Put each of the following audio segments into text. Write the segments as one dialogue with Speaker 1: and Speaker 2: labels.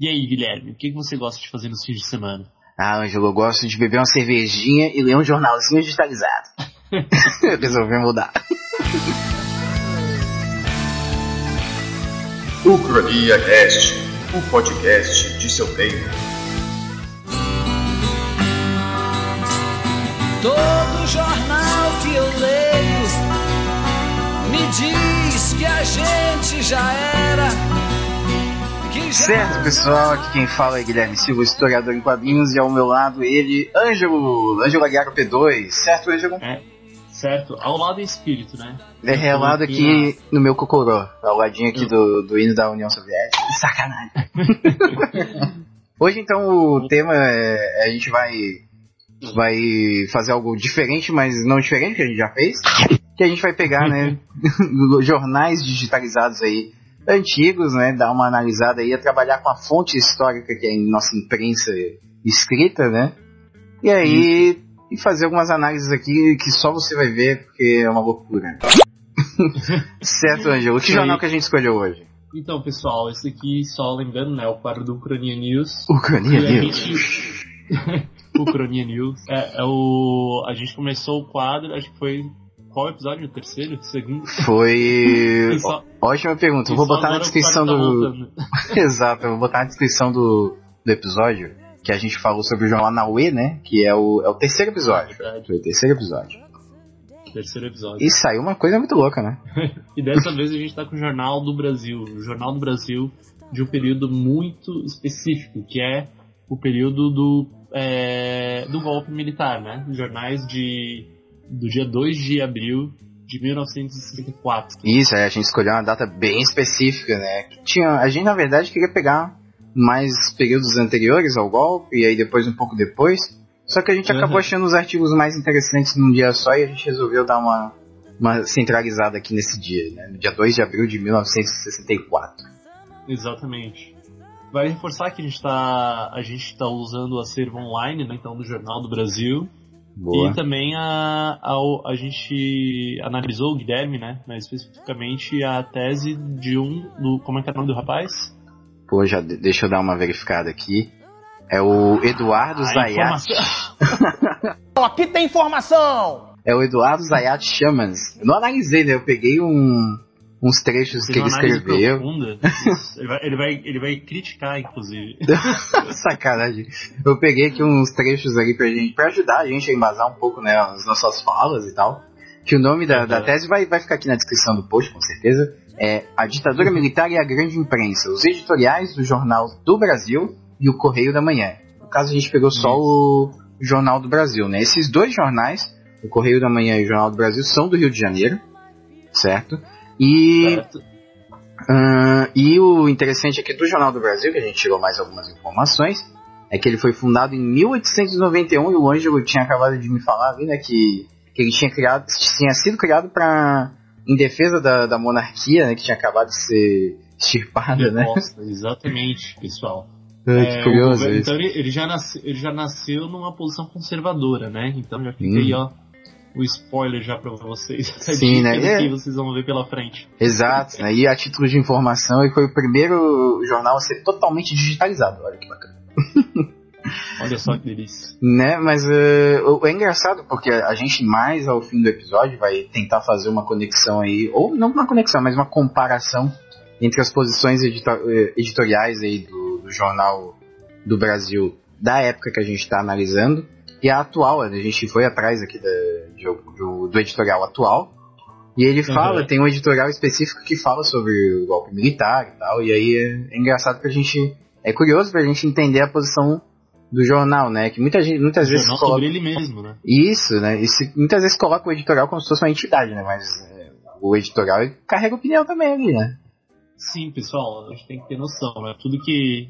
Speaker 1: E aí, Guilherme, o que você gosta de fazer nos fins de semana?
Speaker 2: Ah, Ângelo, eu gosto de beber uma cervejinha e ler um jornalzinho digitalizado. Resolvi mudar.
Speaker 3: Ucrania Cast, o podcast de seu tempo.
Speaker 4: Todo jornal que eu leio me diz que a gente já era.
Speaker 2: Certo, pessoal, aqui quem fala é Guilherme Silva, historiador em quadrinhos, e ao meu lado ele, Ângelo, Ângelo Aguiar P2, certo, Ângelo?
Speaker 1: É, certo, ao lado é espírito, né?
Speaker 2: É relado aqui no meu cocoró, ao ladinho aqui do, do hino da União Soviética. Sacanagem. Hoje, então, o tema é. A gente vai. Vai fazer algo diferente, mas não diferente que a gente já fez. Que a gente vai pegar, né? jornais digitalizados aí, antigos, né? Dar uma analisada aí, trabalhar com a fonte histórica que é em nossa imprensa escrita, né? E aí. E fazer algumas análises aqui que só você vai ver, porque é uma loucura. certo, Ângelo? Que jornal que a gente escolheu hoje?
Speaker 1: Então, pessoal, esse aqui, só lembrando, né, o quadro do Ucrania News.
Speaker 2: Ucrania
Speaker 1: a
Speaker 2: News.
Speaker 1: gente- Ucrania News. É, é o... A gente começou o quadro, acho que foi... Qual episódio? O terceiro? O segundo?
Speaker 2: Foi. Ó, Ótima pergunta. Eu vou botar na descrição
Speaker 1: tá
Speaker 2: do. Exato, eu vou botar na descrição do, do episódio. Que a gente falou sobre o jornal Naue, né? Que é o, é o terceiro episódio.
Speaker 1: Verdade,
Speaker 2: Foi o terceiro episódio.
Speaker 1: terceiro episódio.
Speaker 2: E saiu uma coisa muito louca, né?
Speaker 1: E dessa vez a gente tá com o Jornal do Brasil. O Jornal do Brasil de um período muito específico, que é o período do, é, do golpe militar, né? Jornais de, do dia 2 de abril de 1964.
Speaker 2: Isso, a gente escolheu uma data bem específica, né? Tinha, a gente, na verdade, queria pegar mais períodos anteriores ao golpe, e aí depois um pouco depois. Só que a gente
Speaker 1: Uhum.
Speaker 2: acabou achando os artigos mais interessantes num dia só e a gente resolveu dar uma, uma centralizada aqui nesse dia, né? No dia 2 de abril de 1964.
Speaker 1: Exatamente. Vai reforçar que a gente tá, gente tá usando o acervo online, né? Então, do Jornal do Brasil.
Speaker 2: Boa.
Speaker 1: E também a, a, a gente analisou o Guilherme, né? Mais especificamente a tese de um. Do, como é que é o nome do rapaz?
Speaker 2: Pô, já de- deixa eu dar uma verificada aqui. É o Eduardo
Speaker 1: A
Speaker 2: Zayat.
Speaker 1: informação-
Speaker 5: Aqui tem informação!
Speaker 2: É o Eduardo Zayat Chamans. Eu não analisei, né? Eu peguei um- uns trechos que ele escreveu.
Speaker 1: profunda. Ele vai, ele, vai, ele vai criticar, inclusive.
Speaker 2: Sacanagem. Eu peguei aqui uns trechos ali pra gente, pra ajudar a gente a embasar um pouco, né, as nossas falas e tal. Que o nome da, da
Speaker 1: Uhum.
Speaker 2: tese vai, vai ficar aqui na descrição do post, com certeza. É A Ditadura Militar e a Grande Imprensa, os editoriais do Jornal do Brasil e o Correio da Manhã. No caso, a gente pegou só o Jornal do Brasil, né? Esses dois jornais, o Correio da Manhã e o Jornal do Brasil, são do Rio de Janeiro, certo? E ah, e o interessante aqui do Jornal do Brasil, que a gente tirou mais algumas informações, é que ele foi fundado em 1891 e o Ângelo tinha acabado de me falar ali, né, que, que ele tinha, criado, tinha sido criado para em defesa da, da monarquia, né, que tinha acabado de ser extirpada, né?
Speaker 1: Exatamente, pessoal. É,
Speaker 2: que
Speaker 1: o
Speaker 2: curioso
Speaker 1: governo-
Speaker 2: isso.
Speaker 1: então ele, ele já nasce, ele já nasceu numa posição conservadora, né? Então já fica
Speaker 2: Hum.
Speaker 1: aí, ó, o spoiler já pra vocês.
Speaker 2: Sim, né? É.
Speaker 1: que vocês vão ver pela frente.
Speaker 2: Exato, né? E a título de informação, ele foi o primeiro jornal a ser totalmente digitalizado. Olha que bacana.
Speaker 1: Olha só que delícia.
Speaker 2: Né, mas o- é engraçado porque a gente mais ao fim do episódio vai tentar fazer uma conexão aí, ou não uma conexão, mas uma comparação entre as posições edito- eh, editoriais aí do, do jornal do Brasil da época que a gente está analisando e a atual. né? A gente foi atrás aqui da- de- do, do editorial atual e ele fala,
Speaker 1: Uhum.
Speaker 2: tem um editorial específico que fala sobre o golpe militar e tal, e aí é, é engraçado pra gente, é curioso pra gente entender a posição do jornal, né? Que muita gente, muitas
Speaker 1: O
Speaker 2: vezes
Speaker 1: jornal
Speaker 2: coloca
Speaker 1: sobre ele mesmo, né?
Speaker 2: isso, né? E se- muitas vezes coloca o editorial como se fosse uma entidade, né? Mas é, o editorial carrega opinião também ali, né?
Speaker 1: Sim, pessoal, a gente tem que ter noção, né? Tudo que.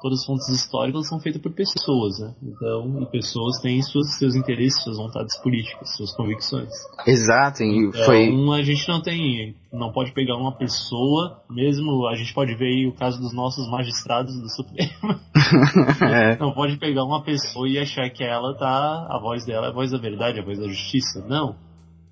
Speaker 1: Todas as fontes históricas são feitas por pessoas, né? Então, e pessoas têm suas, seus interesses, suas vontades políticas, suas convicções.
Speaker 2: Exato, e
Speaker 1: Então,
Speaker 2: foi.
Speaker 1: a gente não tem. Não pode pegar uma pessoa, mesmo a gente pode ver aí o caso dos nossos magistrados do Supremo.
Speaker 2: é,
Speaker 1: Não pode pegar uma pessoa e achar que ela tá. A voz dela é a voz da verdade, a voz da justiça. Não.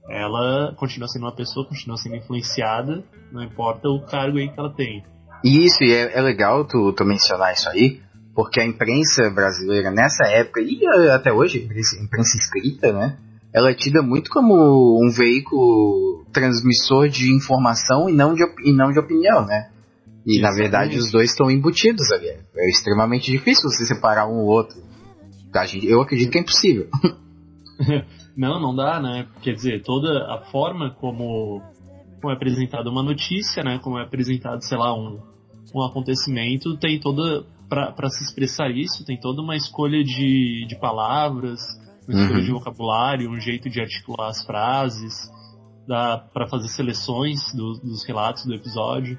Speaker 1: Ela continua sendo uma pessoa, continua sendo influenciada, não importa o cargo aí que ela tem.
Speaker 2: Isso, e é, é legal tu, tu mencionar isso aí, porque a imprensa brasileira nessa época, e até hoje, imprensa, imprensa escrita, né? Ela é tida muito como um veículo transmissor de informação e não de, e não de opinião, né? E na verdade os dois estão embutidos ali. É extremamente difícil você separar um ou outro. Eu acredito que é impossível.
Speaker 1: não, não dá, né? Quer dizer, toda a forma como, como é apresentada uma notícia, né? Como é apresentado, sei lá, um, um acontecimento, tem toda. para se expressar isso, tem toda uma escolha de, de palavras, uma escolha uhum. de vocabulário, um jeito de articular as frases, para fazer seleções do, dos relatos do episódio.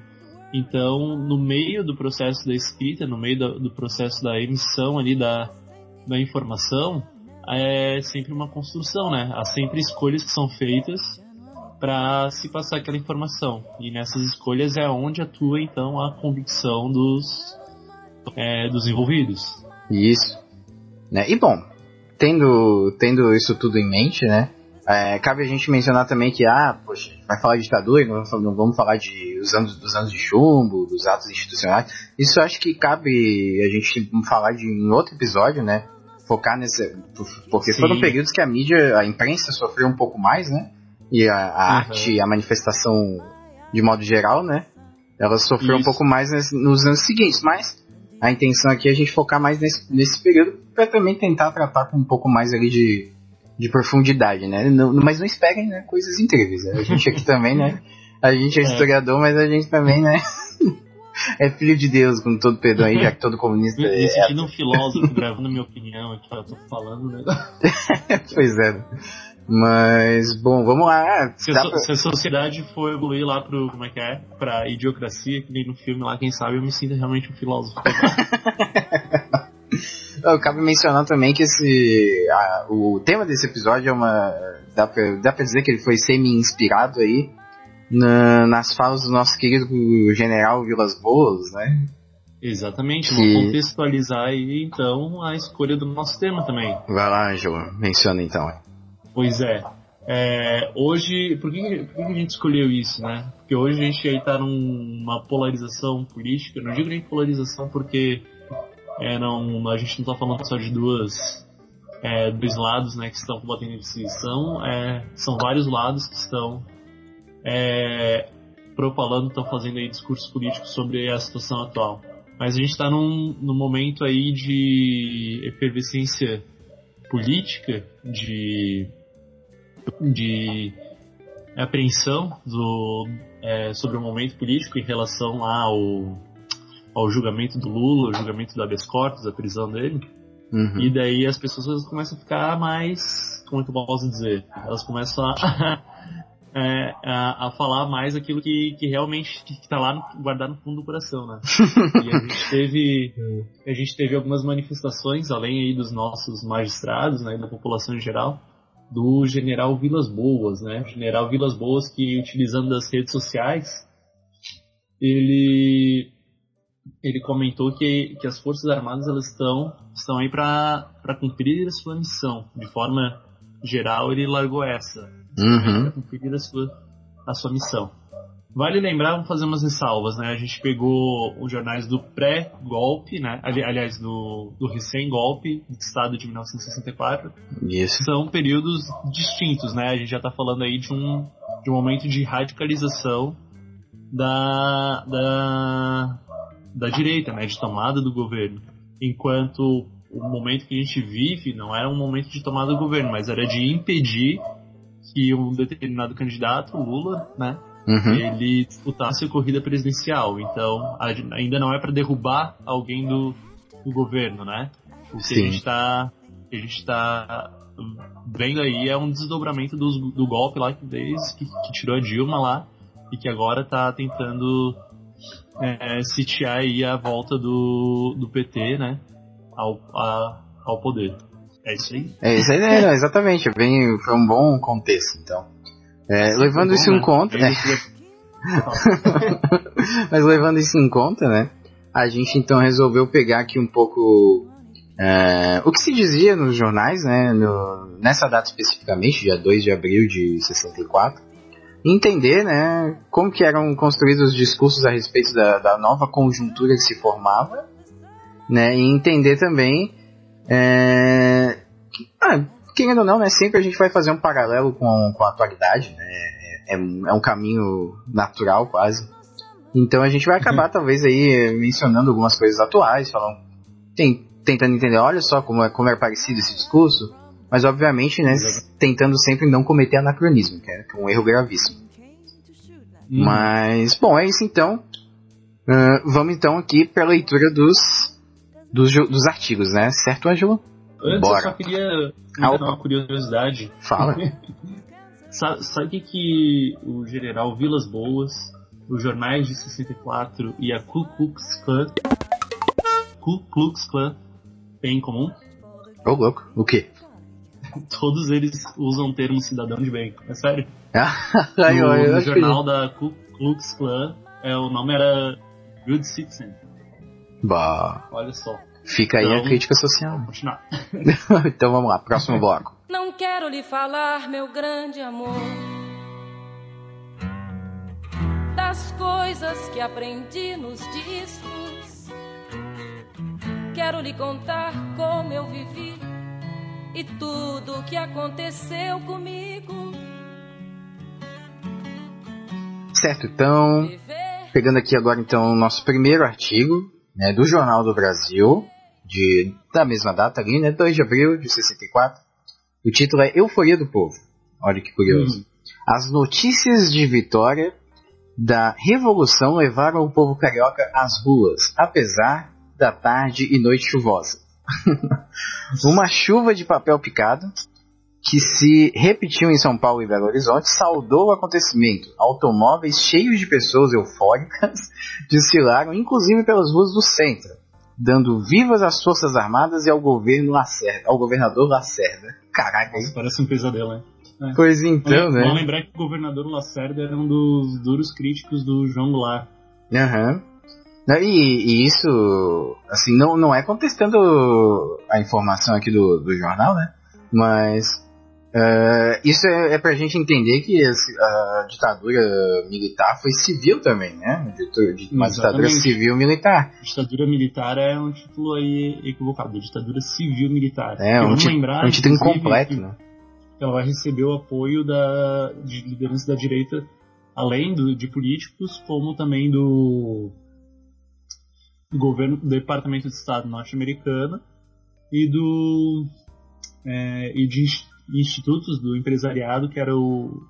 Speaker 1: Então, no meio do processo da escrita, no meio do, do processo da emissão ali da, da informação, é sempre uma construção, né? Há sempre escolhas que são feitas para se passar aquela informação. E nessas escolhas é onde atua então a convicção dos, é, dos envolvidos.
Speaker 2: Isso. Né? E bom, tendo, tendo isso tudo em mente, né? É, cabe a gente mencionar também que, ah, poxa, vai falar de ditadura, não vamos, não vamos falar de, dos, anos, dos anos de chumbo, dos atos institucionais. Isso acho que cabe a gente falar de em outro episódio, né? Focar nesse. Porque Sim. foram períodos que a mídia, a imprensa sofreu um pouco mais, né? E a, a uhum. arte, a manifestação de modo geral, né? Ela sofreu Isso. um pouco mais nos anos seguintes, mas a intenção aqui é a gente focar mais nesse, nesse período para também tentar tratar com um pouco mais ali de de profundidade, né? Não, mas não esperem né, coisas incríveis. Né? A gente aqui também, né? A gente é, é historiador, mas a gente também, né? é filho de Deus, com todo perdão aí, já que todo comunista
Speaker 1: Me, me é. sentindo um filósofo gravando minha opinião aqui, eu tô falando, né?
Speaker 2: pois é. Mas, bom, vamos lá.
Speaker 1: Se, a, pra... se, a, sociedade for evoluir lá pro, como é que é? Pra idiocracia, que nem no filme lá, quem sabe eu me sinto realmente um filósofo.
Speaker 2: Cabe mencionar também que esse, a, o tema desse episódio é uma. Dá pra, dá pra dizer que ele foi semi-inspirado aí na, nas falas do nosso querido general Vilas Boas, né?
Speaker 1: Exatamente, que... vamos contextualizar aí então a escolha do nosso tema também.
Speaker 2: Vai lá, Ângelo, menciona então.
Speaker 1: Pois é. é hoje, por que, por que a gente escolheu isso, né? Porque hoje a gente aí tá numa polarização política, não digo nem polarização porque é, não, a gente não está falando só de duas é, dois lados né, que estão combatendo a instituição, é, são vários lados que estão é, propalando, estão fazendo aí discursos políticos sobre a situação atual. Mas a gente está num, num momento aí de efervescência política, de, de apreensão do, é, sobre o momento político em relação ao ao julgamento do Lula, ao julgamento do habeas corpus, a prisão dele. Uhum. E daí as pessoas começam a ficar mais, como é que eu posso dizer? Elas começam a, é, a, a, falar mais aquilo que, que realmente está lá no, guardado no fundo do coração, né? e a gente teve a gente teve algumas manifestações além aí dos nossos magistrados, né, da população em geral, do General Vilas Boas, né? General Vilas Boas que utilizando as redes sociais ele ele comentou que, que as Forças Armadas elas estão, estão aí para cumprir a sua missão. De forma geral, ele largou essa.
Speaker 2: Uhum.
Speaker 1: Para cumprir a sua, a sua missão. Vale lembrar, vamos fazer umas ressalvas, né? A gente pegou os jornais do pré-golpe, né? Ali, aliás, do, do recém-golpe do Estado de 1964.
Speaker 2: Isso.
Speaker 1: São períodos distintos, né? A gente já está falando aí de um, de um momento de radicalização da, da, da direita, né, de tomada do governo. Enquanto o momento que a gente vive não era um momento de tomada do governo, mas era de impedir que um determinado candidato, Lula, né, uhum. ele disputasse a corrida presidencial. Então, ainda não é para derrubar alguém do, do governo, né? O que Sim. a gente está a gente está vendo aí é um desdobramento do, do golpe lá que, desde que, que tirou a Dilma lá e que agora está tentando é, sitiar aí a volta do, do PT, né, ao, a, ao poder. É isso aí?
Speaker 2: É isso aí, né, exatamente. Bem, foi um bom contexto, então. É, levando isso em conta, né? Mas levando isso em conta, né? A gente então resolveu pegar aqui um pouco é, o que se dizia nos jornais, né? No, nessa data especificamente, dia 2 de abril de 64, entender, né, como que eram construídos os discursos a respeito da, da nova conjuntura que se formava, né, e entender também, é, que, ah, querendo ou não, né, sempre a gente vai fazer um paralelo com, com a atualidade, né, é, é um caminho natural quase. Então a gente vai acabar uhum. talvez aí mencionando algumas coisas atuais, falando, tem, tentando entender, olha só como é, como é parecido esse discurso, mas obviamente, né, tentando sempre não cometer anacronismo, que é um erro gravíssimo. Hum. Mas, bom, é isso então. Uh, vamos então aqui para a leitura dos, dos, dos artigos, né? Certo, Ângelo?
Speaker 1: Antes Bora. eu só queria ah, uma curiosidade.
Speaker 2: Fala.
Speaker 1: sabe, que o general Vilas Boas, os jornais de 64 e a Ku Klux Klan Ku Klux Klan têm em comum?
Speaker 2: Ô, oh, louco. O quê?
Speaker 1: todos eles usam o termo cidadão de bem. É sério.
Speaker 2: Ai,
Speaker 1: no, eu no jornal que... da Ku Klux Klan, é, o nome era Good Citizen.
Speaker 2: Bah.
Speaker 1: Olha só.
Speaker 2: Fica então, aí a então, crítica social.
Speaker 1: Vamos continuar.
Speaker 2: então vamos lá, próximo bloco.
Speaker 6: Não quero lhe falar, meu grande amor, das coisas que aprendi nos discos. Quero lhe contar como eu vivi e tudo o que aconteceu comigo.
Speaker 2: Certo, então, pegando aqui agora então o nosso primeiro artigo, né, do Jornal do Brasil, de, da mesma data ali, né, 2 de abril de 64. O título é Euforia do Povo. Olha que curioso. Hum. As notícias de vitória da Revolução levaram o povo carioca às ruas, apesar da tarde e noite chuvosa. uma chuva de papel picado que se repetiu em São Paulo e Belo Horizonte saudou o acontecimento. Automóveis cheios de pessoas eufóricas desfilaram, inclusive pelas ruas do centro, dando vivas às Forças Armadas e ao governo Lacerda, ao governador Lacerda. Caraca,
Speaker 1: Isso parece um pesadelo, hein?
Speaker 2: É. Pois então, né?
Speaker 1: Vamos lembrar que o governador Lacerda era um dos duros críticos do João Goulart.
Speaker 2: Aham. Uhum. Né, e, e, isso, assim, não, não é contestando a informação aqui do, do jornal, né? Mas uh, isso é, é pra gente entender que a, a ditadura militar foi civil também, né? Uma ditadura civil-militar.
Speaker 1: Ditadura militar é um título aí equivocado, ditadura civil-militar.
Speaker 2: É, um, lembrar, um título incompleto, né?
Speaker 1: Ela recebeu apoio da, de liderança da direita, além do, de políticos, como também do do governo do Departamento de Estado norte-americano e do é, e de institutos do empresariado que era o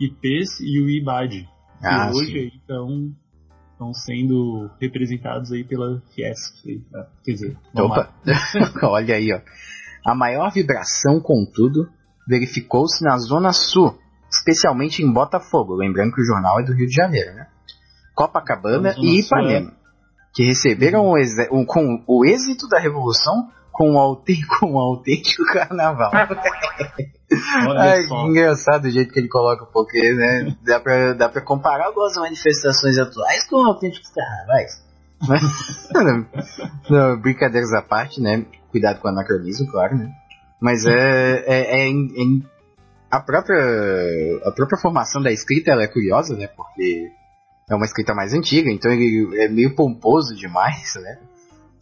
Speaker 1: IPES e o IBAD que ah, hoje aí estão estão sendo representados aí pela Fiesp, né? quer dizer,
Speaker 2: Opa. olha aí, ó. A maior vibração, contudo, verificou-se na Zona Sul, especialmente em Botafogo, lembrando que o jornal é do Rio de Janeiro, né? Copacabana e Ipanema que receberam o, com o êxito da revolução com o, com o autêntico carnaval. Ai, que engraçado o jeito que ele coloca, porque né, dá, pra, dá pra comparar algumas manifestações atuais com autênticos carnavais. não, brincadeiras à parte, né? Cuidado com o anacronismo, claro, né? Mas é, é, é, é, a própria a própria formação da escrita ela é curiosa, né? Porque é uma escrita mais antiga, então ele é meio pomposo demais, né?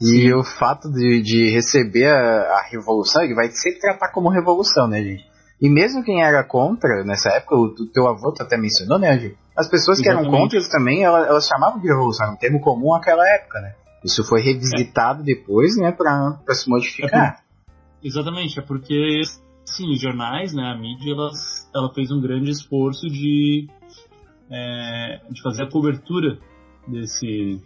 Speaker 2: E o fato de, de receber a, a, revolução, ele vai sempre tratar como revolução, né, gente? E mesmo quem era contra nessa época, o, o teu avô até mencionou, né, Gil? As pessoas Exatamente. que eram contra também, elas, elas, chamavam de revolução, era um termo comum naquela época, né? Isso foi revisitado é. depois, né, pra, pra se modificar.
Speaker 1: É exatamente, é porque, sim, os jornais, né, a mídia, ela, ela fez um grande esforço de é, de fazer a cobertura desse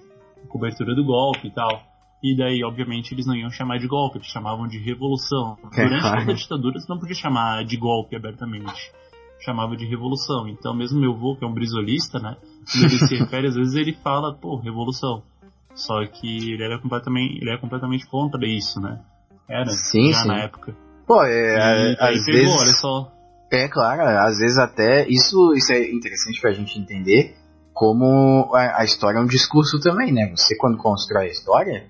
Speaker 1: cobertura do golpe e tal. E daí, obviamente, eles não iam chamar de golpe, eles chamavam de revolução. Durante toda a ditadura, você não podia chamar de golpe abertamente. Chamava de revolução. Então, mesmo meu avô, que é um brisolista, né? Quando ele se refere, às vezes ele fala, pô, revolução. Só que ele era completamente, ele é completamente contra isso, né? Era, sim, já sim. na época.
Speaker 2: Pô, é,
Speaker 1: e, às pegou, vezes... olha só,
Speaker 2: é, claro, às vezes até isso, isso é interessante pra gente entender como a, a, história é um discurso também, né? Você quando constrói a história,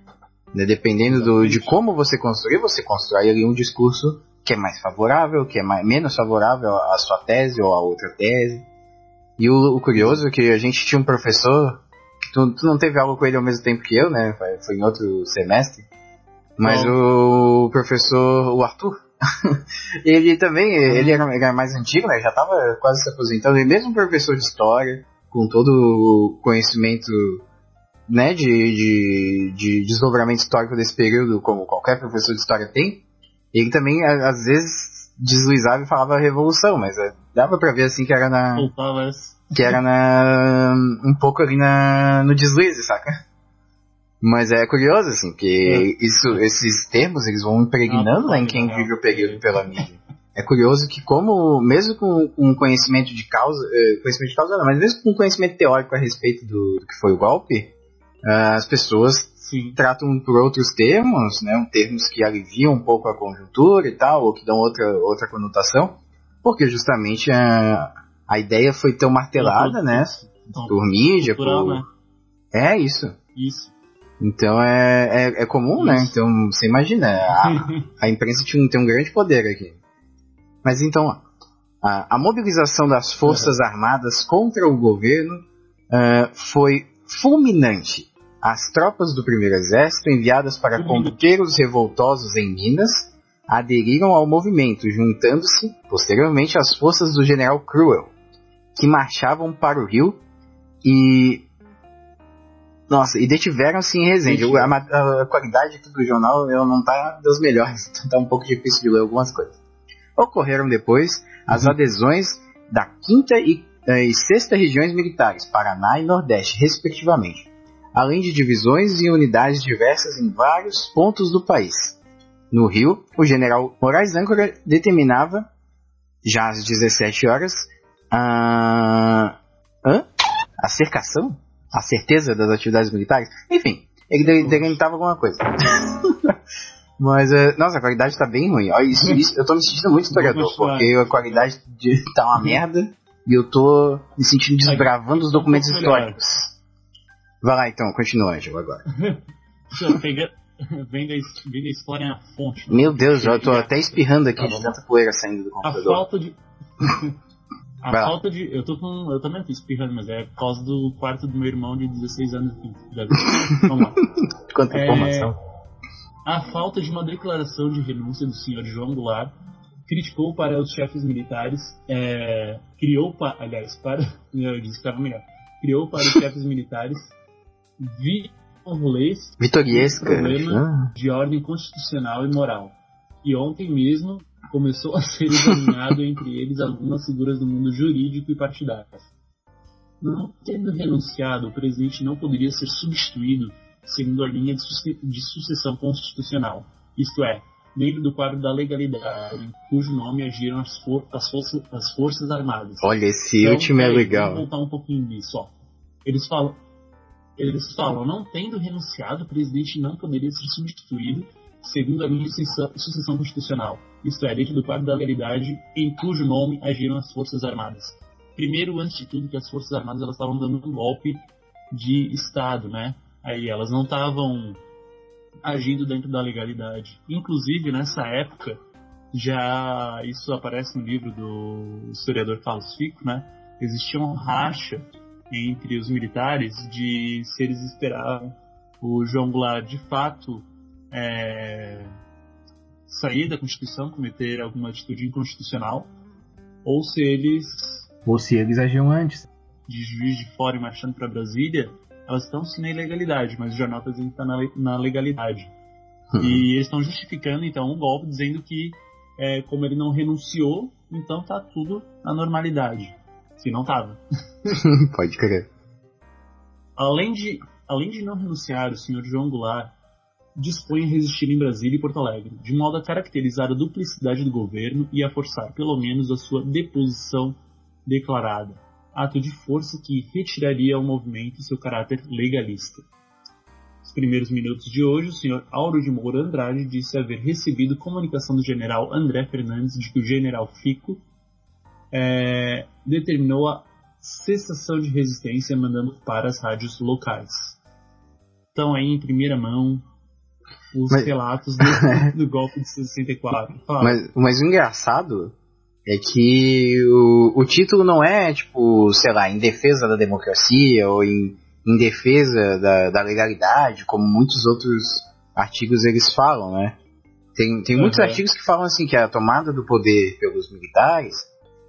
Speaker 2: né, dependendo do, de como você construir, você constrói ali um discurso que é mais favorável, que é mais, menos favorável à sua tese ou à outra tese. E o, o curioso é que a gente tinha um professor, tu, tu não teve aula com ele ao mesmo tempo que eu, né? Foi, em outro semestre. Mas o professor, o Arthur, ele também, ele era, era mais antigo, né? Já estava quase se aposentando. E mesmo professor de história, com todo o conhecimento né, de, de, de desdobramento histórico desse período, como qualquer professor de história tem, ele também, às vezes, deslizava e falava revolução, mas é, dava pra ver assim que era na.
Speaker 1: Essa.
Speaker 2: que era na. um pouco ali na, no deslize, saca? Mas é curioso, assim, que isso, esses termos eles vão impregnando né, em quem vive o período pela mídia. É curioso que como, mesmo com, com conhecimento de causa, eh, conhecimento de causa não, mas mesmo com conhecimento teórico a respeito do, do que foi o golpe, as pessoas
Speaker 1: Sim.
Speaker 2: tratam por outros termos, né, termos que aliviam um pouco a conjuntura e tal, ou que dão outra, outra conotação, porque justamente a, a ideia foi tão martelada, né,
Speaker 1: Então,
Speaker 2: por mídia,
Speaker 1: cultural,
Speaker 2: por...
Speaker 1: né?
Speaker 2: É isso.
Speaker 1: Isso.
Speaker 2: Então é, é, é comum, né? Então você imagina, a, a imprensa tinha tem um grande poder aqui. Mas então, a, a mobilização das Forças Armadas contra o governo ah, foi fulminante. As tropas do primeiro exército, enviadas para conter os revoltosos em Minas, aderiram ao movimento, juntando-se, posteriormente, às forças do general Cruel, que marchavam para o Rio e nossa, e detiveram-se em Resende. A, ma- a qualidade aqui do jornal eu não tá das melhores, tá um pouco difícil de ler algumas coisas. Ocorreram depois as adesões da quinta e, eh, e sexta regiões militares, Paraná e Nordeste, respectivamente, além de divisões e unidades diversas em vários pontos do país. No Rio, o general Moraes Âncora determinava, já às 17 horas, a... Hã? A cercação? A certeza das atividades militares? Enfim, ele de- delimitava alguma coisa. Mas, eh, nossa, a qualidade tá bem ruim. Olha, isso, isso- eu tô me sentindo muito historiador, porque a qualidade de, tá uma merda e eu tô me sentindo desbravando os documentos históricos. Vai lá então, continua, Ângelo, agora.
Speaker 1: Pega... vem, da, his- vem da história na fonte.
Speaker 2: Meu Deus, eu tô até espirrando aqui
Speaker 1: Tá
Speaker 2: de tanta poeira saindo do
Speaker 1: A
Speaker 2: computador.
Speaker 1: falta de. A
Speaker 2: Vai lá.
Speaker 1: falta de. Eu tô com. Eu também tô espirrando, mas é por causa do quarto do meu irmão de 16 anos. Já viu? Vamos lá.
Speaker 2: Quanta
Speaker 1: É,
Speaker 2: informação.
Speaker 1: A falta de uma declaração de renúncia do senhor João Goulart criticou para os chefes militares. é, criou para. Aliás, para. Eu disse que estava melhor. Criou para os chefes militares Vitor Rolês
Speaker 2: Vitoriesca.
Speaker 1: problema de ordem constitucional e moral. E ontem mesmo começou a ser examinado entre eles algumas figuras do mundo jurídico e partidário. Não tendo renunciado, o presidente não poderia ser substituído segundo a linha de, suce- de sucessão constitucional, isto é, dentro do quadro da legalidade, cujo nome agiram as, for- as forças, as forças Armadas.
Speaker 2: Olha, esse
Speaker 1: Então,
Speaker 2: último é legal.
Speaker 1: Vamos voltar um pouquinho nisso, ó. Eles falam, eles falam, não tendo renunciado, o presidente não poderia ser substituído segundo a linha de sucessão, constitucional, isto é, dentro do quadro da legalidade em cujo nome agiram as Forças Armadas. Primeiro, antes de tudo, que as Forças Armadas elas estavam dando um golpe de Estado, né? Aí elas não estavam agindo dentro da legalidade. Inclusive, nessa época, já isso aparece no livro do historiador Carlos Fico, né? Existia um racha entre os militares de se eles esperavam o João Goulart de fato é, sair da Constituição, cometer alguma atitude inconstitucional, ou se eles,
Speaker 7: Ou se eles agiam antes.
Speaker 1: de juiz de fora e marchando para Brasília, elas estão sim na ilegalidade, mas o jornal está dizendo que está na, le- na legalidade.
Speaker 2: Hum.
Speaker 1: E eles estão justificando então o golpe, dizendo que é, como ele não renunciou, então tá tudo na normalidade. Se não tava.
Speaker 2: Pode crer.
Speaker 1: Além de, além de não renunciar, o senhor João Goulart dispõe a resistir em Brasília e Porto Alegre, de modo a caracterizar a duplicidade do governo e a forçar pelo menos a sua deposição declarada, ato de força que retiraria ao movimento seu caráter legalista. Nos primeiros minutos de hoje, o senhor Auro de Moura Andrade disse haver recebido comunicação do general André Fernandes de que o general Fico eh, determinou a cessação de resistência mandando para as rádios locais. Estão aí em primeira mão os
Speaker 2: Mas-
Speaker 1: relatos do, do golpe de 64. Fala.
Speaker 2: Mas, mas o engraçado é que o, o título não é, tipo, sei lá, em defesa da democracia ou em, em defesa da, da legalidade, como muitos outros artigos eles falam, né? Tem, tem muitos
Speaker 1: Uhum.
Speaker 2: artigos que falam assim que a tomada do poder pelos militares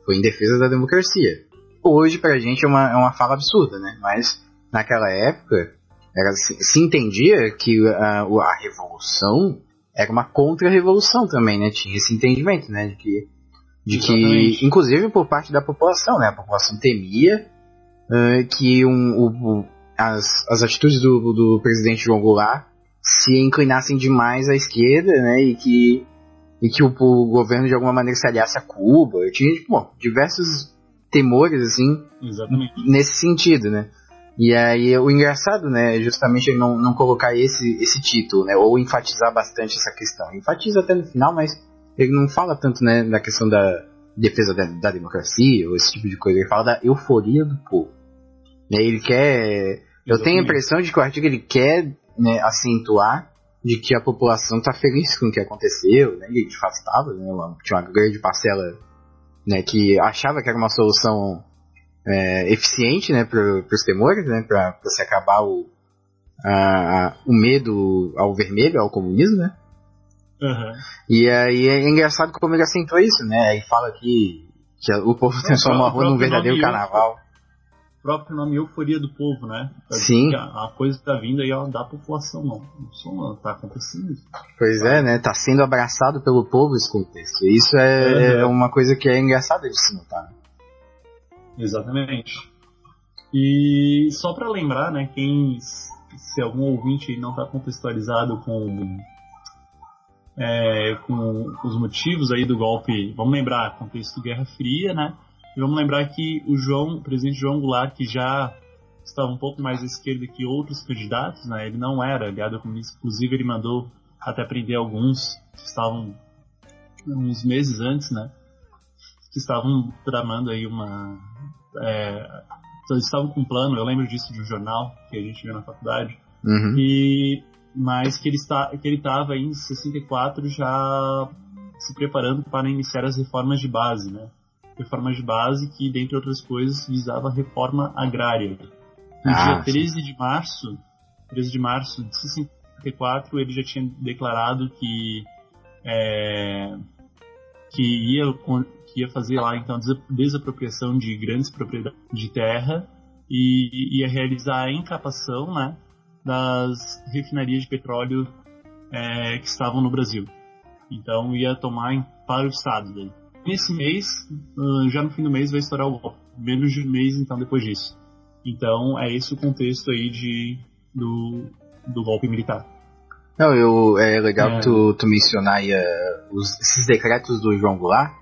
Speaker 2: foi em defesa da democracia. Hoje, pra gente, é uma, é uma fala absurda, né? Mas naquela época, era, se, se entendia que a, a revolução era uma contra-revolução também, né? Tinha esse entendimento, né? De que, de que inclusive por parte da população, né? A população temia eh, que um, o- as, as atitudes do, do presidente João Goulart se inclinassem demais à esquerda, né? E que, e que o, o governo de alguma maneira se aliasse a Cuba. Tinha, tipo, bom, diversos temores, assim,
Speaker 1: Exatamente.
Speaker 2: nesse sentido, né? E aí o engraçado, né, é justamente não, não colocar esse, esse título, né, ou enfatizar bastante essa questão. Enfatiza até no final, mas ele não fala tanto, né, da questão da defesa da, da democracia ou esse tipo de coisa. Ele fala da euforia do povo. Né, ele quer, eu tenho a
Speaker 1: Exatamente.
Speaker 2: impressão de que o artigo ele quer né, acentuar de que a população está feliz com o que aconteceu, né, e de fato estava, né, uma- tinha uma grande parcela né, que achava que era uma solução é, eficiente né, para os temores, né, para se acabar o, a- o medo ao vermelho, ao comunismo, né?
Speaker 1: Aham.
Speaker 2: E aí é engraçado como ele acentua isso, né? Aí fala que, que o povo transforma a rua num verdadeiro
Speaker 1: nome
Speaker 2: carnaval.
Speaker 1: Próprio nome euforia do povo, né? Pra
Speaker 2: Sim.
Speaker 1: A, a coisa tá vindo aí, ó, da população, não. Não sou, não. Tá acontecendo isso.
Speaker 2: Pois é, né? Tá sendo abraçado pelo povo esse contexto. Isso é,
Speaker 1: Uhum.
Speaker 2: é uma coisa que é engraçada de se notar.
Speaker 1: Exatamente. E só pra lembrar, né, quem se algum ouvinte não tá contextualizado com é, com os motivos aí do golpe, vamos lembrar, contexto Guerra Fria, né? E vamos lembrar que o João, o presidente João Goulart, que já estava um pouco mais à esquerda que outros candidatos, né? Ele não era aliado comunista, inclusive ele mandou até prender alguns que estavam uns meses antes, né? Que estavam tramando aí uma é, eles estavam com um plano, eu lembro disso de um jornal que a gente viu na faculdade,
Speaker 2: Uhum.
Speaker 1: e, mas que ele está que ele estava em 64 já se preparando para iniciar as reformas de base, né? Reformas de base que, dentre outras coisas, visava a reforma agrária. No
Speaker 2: Ah,
Speaker 1: dia 13 de março, 13 de março de 64, ele já tinha declarado que é, que ia que ia fazer lá então desa- desapropriação de grandes propriedades de terra e ia realizar a encapação, né, das refinarias de petróleo é, que estavam no Brasil. Então ia tomar para o estado daí. Nesse mês, ah, já no fim do mês vai estourar o golpe. Menos de um mês então depois disso. Então é esse o contexto aí de do, do golpe militar.
Speaker 2: Não, eu, é legal
Speaker 1: É.
Speaker 2: tu, tu mencionar aí, eh, os- esses decretos do João Goulart,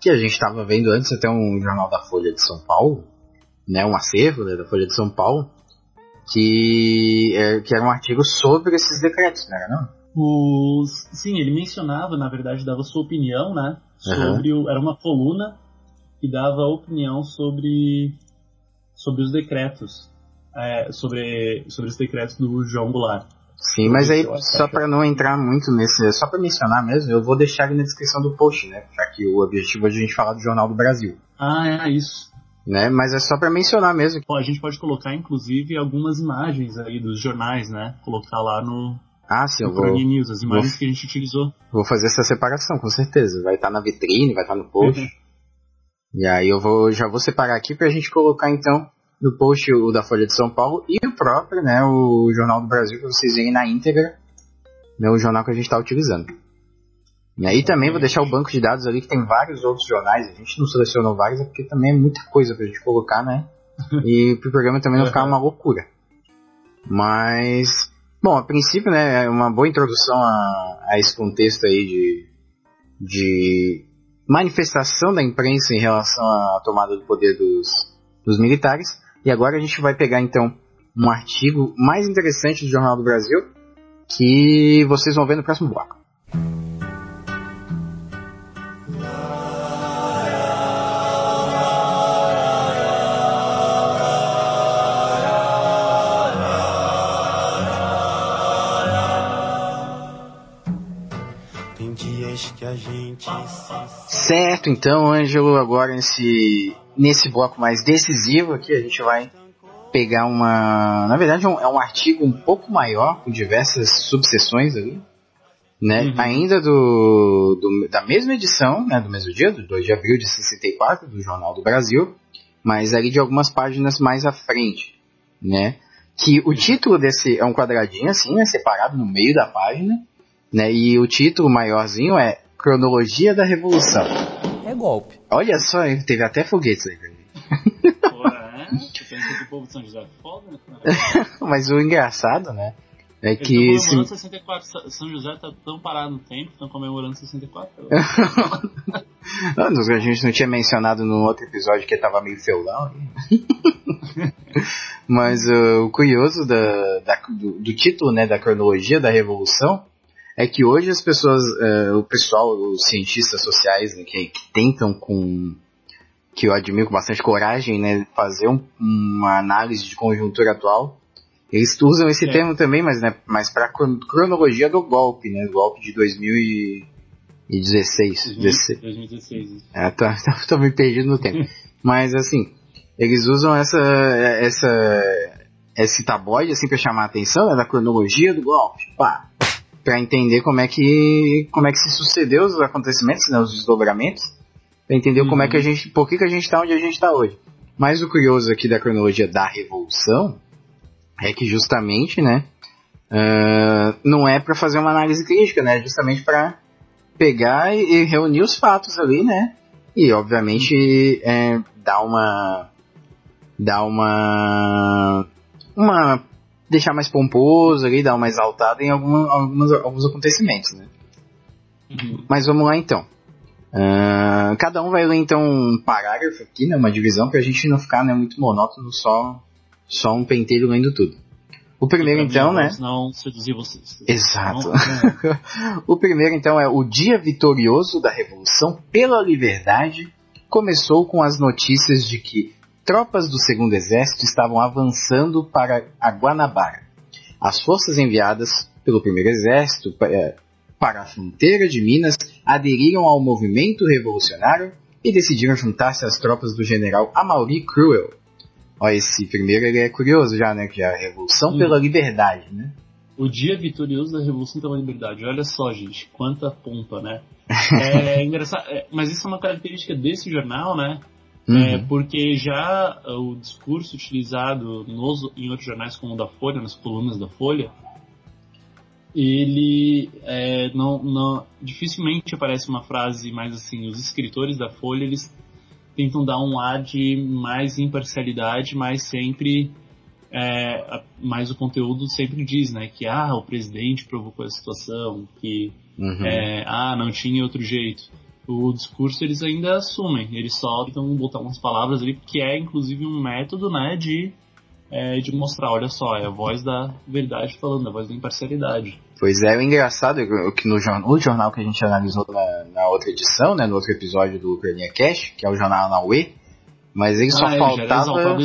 Speaker 2: que a gente estava vendo antes até um jornal da Folha de São Paulo, né, um acervo né, da Folha de São Paulo, que, é, que era um artigo sobre esses decretos, não era não?
Speaker 1: Os, sim, ele mencionava, na verdade, dava sua opinião, né? Sobre o, era uma coluna que dava opinião sobre sobre os decretos, é, sobre sobre os decretos do João Goulart.
Speaker 2: Sim, mas aí, só
Speaker 1: que-
Speaker 2: para não entrar muito nesse, só para mencionar mesmo, eu vou deixar ali na descrição do post, né, já que o objetivo é a gente falar do Jornal do Brasil,
Speaker 1: Ah, é isso.
Speaker 2: né, mas é só para mencionar mesmo.
Speaker 1: Bom, a gente pode colocar, inclusive, algumas imagens aí dos jornais, né? Colocar lá no,
Speaker 2: Ah, sim, eu vou,
Speaker 1: News, as imagens
Speaker 2: vou-
Speaker 1: que a gente utilizou.
Speaker 2: Vou fazer essa separação, com certeza. Vai estar na vitrine, vai estar no post. E aí eu vou, já vou separar aqui pra gente colocar então no post o da Folha de São Paulo e o próprio, né, o Jornal do Brasil, pra vocês verem na íntegra, né, o jornal que a gente está utilizando. E aí também vou deixar o banco de dados ali que tem vários outros jornais. A gente não selecionou vários, é porque também é muita coisa pra gente colocar, né? E pro programa também não ficar uma loucura. Mas, bom, a princípio, né, é uma boa introdução a, a esse contexto aí de, de manifestação da imprensa em relação à tomada do poder dos, dos militares. E agora a gente vai pegar então um artigo mais interessante do Jornal do Brasil que vocês vão ver no próximo bloco. Certo, então, Ângelo, agora nesse, nesse bloco mais decisivo aqui, a gente vai pegar uma. Na verdade, é um, é um artigo um pouco maior, com diversas subseções ali, né?
Speaker 1: Uhum.
Speaker 2: Ainda do, do- da mesma edição, né? Do mesmo dia, do 2 de abril de 64, do Jornal do Brasil, mas ali de algumas páginas mais à frente, né? Que o título desse é um quadradinho assim, né? Separado no meio da página, né? E o título maiorzinho é Cronologia da Revolução.
Speaker 5: É golpe.
Speaker 2: Olha só, hein, teve até foguetes aí. pra mim.
Speaker 1: Porra, é? Tu pensa que o povo de São José é foda, né?
Speaker 2: Mas o engraçado, né? É
Speaker 1: Eles
Speaker 2: que
Speaker 1: estão
Speaker 2: se-
Speaker 1: comemorando 64. Sa- São José tá tão parado no tempo, estão comemorando 64.
Speaker 2: Ah, nos- a gente não tinha mencionado no outro episódio que tava meio feudal. hein? Mas uh, o curioso da, da- do, do título, né, da cronologia da revolução, é que hoje as pessoas, uh, o pessoal, os cientistas sociais, né, que, que tentam com, que eu admiro com bastante coragem, né, fazer um- uma análise de conjuntura atual, eles usam esse
Speaker 1: É.
Speaker 2: termo também, mas, né, mas para cronologia do golpe, né, do golpe de 2016. 16.
Speaker 1: 2016.
Speaker 2: É, tá, tô meio perdido no tempo. Mas assim, eles usam essa, essa, esse tabloide assim para chamar a atenção né, da cronologia do golpe, pá, para entender como é que como é que se sucedeu os acontecimentos, né, os desdobramentos, para entender como é que a gente, por que, que a gente tá onde a gente tá hoje. Mas o curioso aqui da cronologia da revolução é que justamente, né, ah, não é para fazer uma análise crítica, né, justamente para pegar e, e reunir os fatos ali, né? E obviamente é, dar uma. dar uma. uma. Deixar mais pomposo ali, dar uma exaltada em alguma, algumas, alguns acontecimentos, né?
Speaker 1: Uhum.
Speaker 2: Mas vamos lá então. Ah, cada um vai ler então um parágrafo aqui, né? Uma divisão, pra gente não ficar né, muito monótono, só, só um pentelho lendo tudo. O primeiro então, né?
Speaker 1: Não seduzir vocês.
Speaker 2: Exato.
Speaker 1: Não, não.
Speaker 2: o primeiro, então, é o Dia Vitorioso da Revolução pela Liberdade. Começou com as notícias de que tropas do Segundo Exército estavam avançando para a Guanabara. As forças enviadas pelo Primeiro Exército eh, para a fronteira de Minas aderiram ao movimento revolucionário e decidiram juntar-se às tropas do general Amaury Cruel. Ó, esse primeiro ele é curioso já, né? Que é a Revolução
Speaker 1: Hum.
Speaker 2: pela Liberdade, né?
Speaker 1: O dia vitorioso da Revolução pela Liberdade. Olha só, gente, quanta pompa, né? É engraçado, é, mas isso é uma característica desse jornal, né? É,
Speaker 2: Uhum.
Speaker 1: porque já uh, o discurso utilizado nos, em outros jornais como o da Folha, nas colunas da Folha, ele é, não, não, dificilmente aparece uma frase mais assim, os escritores da Folha, eles tentam dar um ar de mais imparcialidade, mas sempre é, mas o conteúdo sempre diz, né, que ah, o presidente provocou a situação, que
Speaker 2: Uhum.
Speaker 1: é, ah, não tinha outro jeito. O discurso eles ainda assumem, eles só tentam botar umas palavras ali, que é inclusive um método, né, de, é, de mostrar, olha só, é a voz da verdade falando, a voz da imparcialidade.
Speaker 2: Pois é, o engraçado é que no jornal, jornal que a gente analisou na, na outra edição, né, no outro episódio do Ucrania Cash, que é o jornal Nauê, mas ele só
Speaker 1: ah, exaltado
Speaker 2: faltava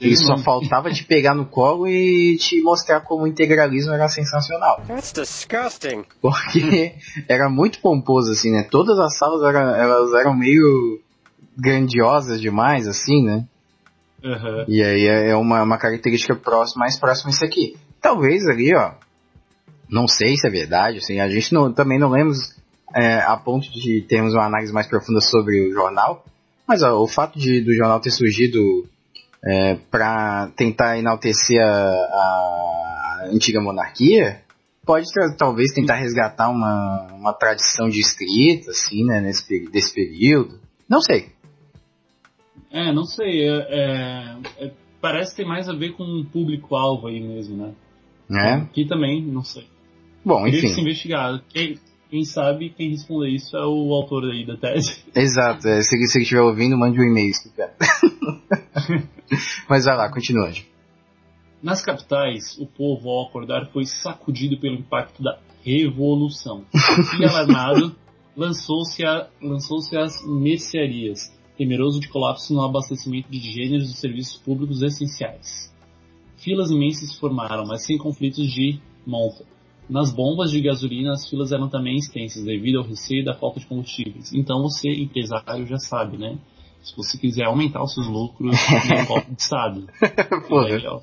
Speaker 2: ele só faltava te pegar no colo e te mostrar como o integralismo era sensacional.
Speaker 8: That's disgusting.
Speaker 2: Porque era muito pomposo, assim, né? Todas as salas eram, elas eram meio grandiosas demais, assim, né?
Speaker 1: Aham.
Speaker 2: E aí é é uma, uma característica próxima, mais próxima isso aqui. Talvez ali, ó, não sei se é verdade, assim, a gente não- também não lemos é, a ponto de termos uma análise mais profunda sobre o jornal, mas ó, o fato de, do jornal ter surgido é, para tentar enaltecer a, a antiga monarquia, pode talvez tentar resgatar uma, uma tradição de escrita, assim, né, nesse, desse período. Não sei.
Speaker 1: É, não sei, é, é- é- parece ter mais a ver com um público-alvo aí mesmo, né?
Speaker 2: Né?
Speaker 1: Aqui também, não sei.
Speaker 2: Bom,
Speaker 1: que
Speaker 2: enfim.
Speaker 1: se investigar. Quem, quem sabe, quem responder isso é o autor aí da tese.
Speaker 2: Exato, é, se, ele estiver ouvindo, mande um e-mail. Mas vai lá, continua.
Speaker 1: Nas capitais, o povo, ao acordar, foi sacudido pelo impacto da revolução. E alarmado, lançou-se lançou-se às mercearias, temeroso de colapso no abastecimento de gêneros e serviços públicos essenciais. Filas imensas se formaram, mas sem conflitos de monta. Nas bombas de gasolina, as filas eram também extensas devido ao receio da falta de combustíveis. Então você, empresário, já sabe, né? Se você quiser aumentar os seus lucros, tem um golpe de Estado.
Speaker 2: Porra.
Speaker 1: E aí, ó,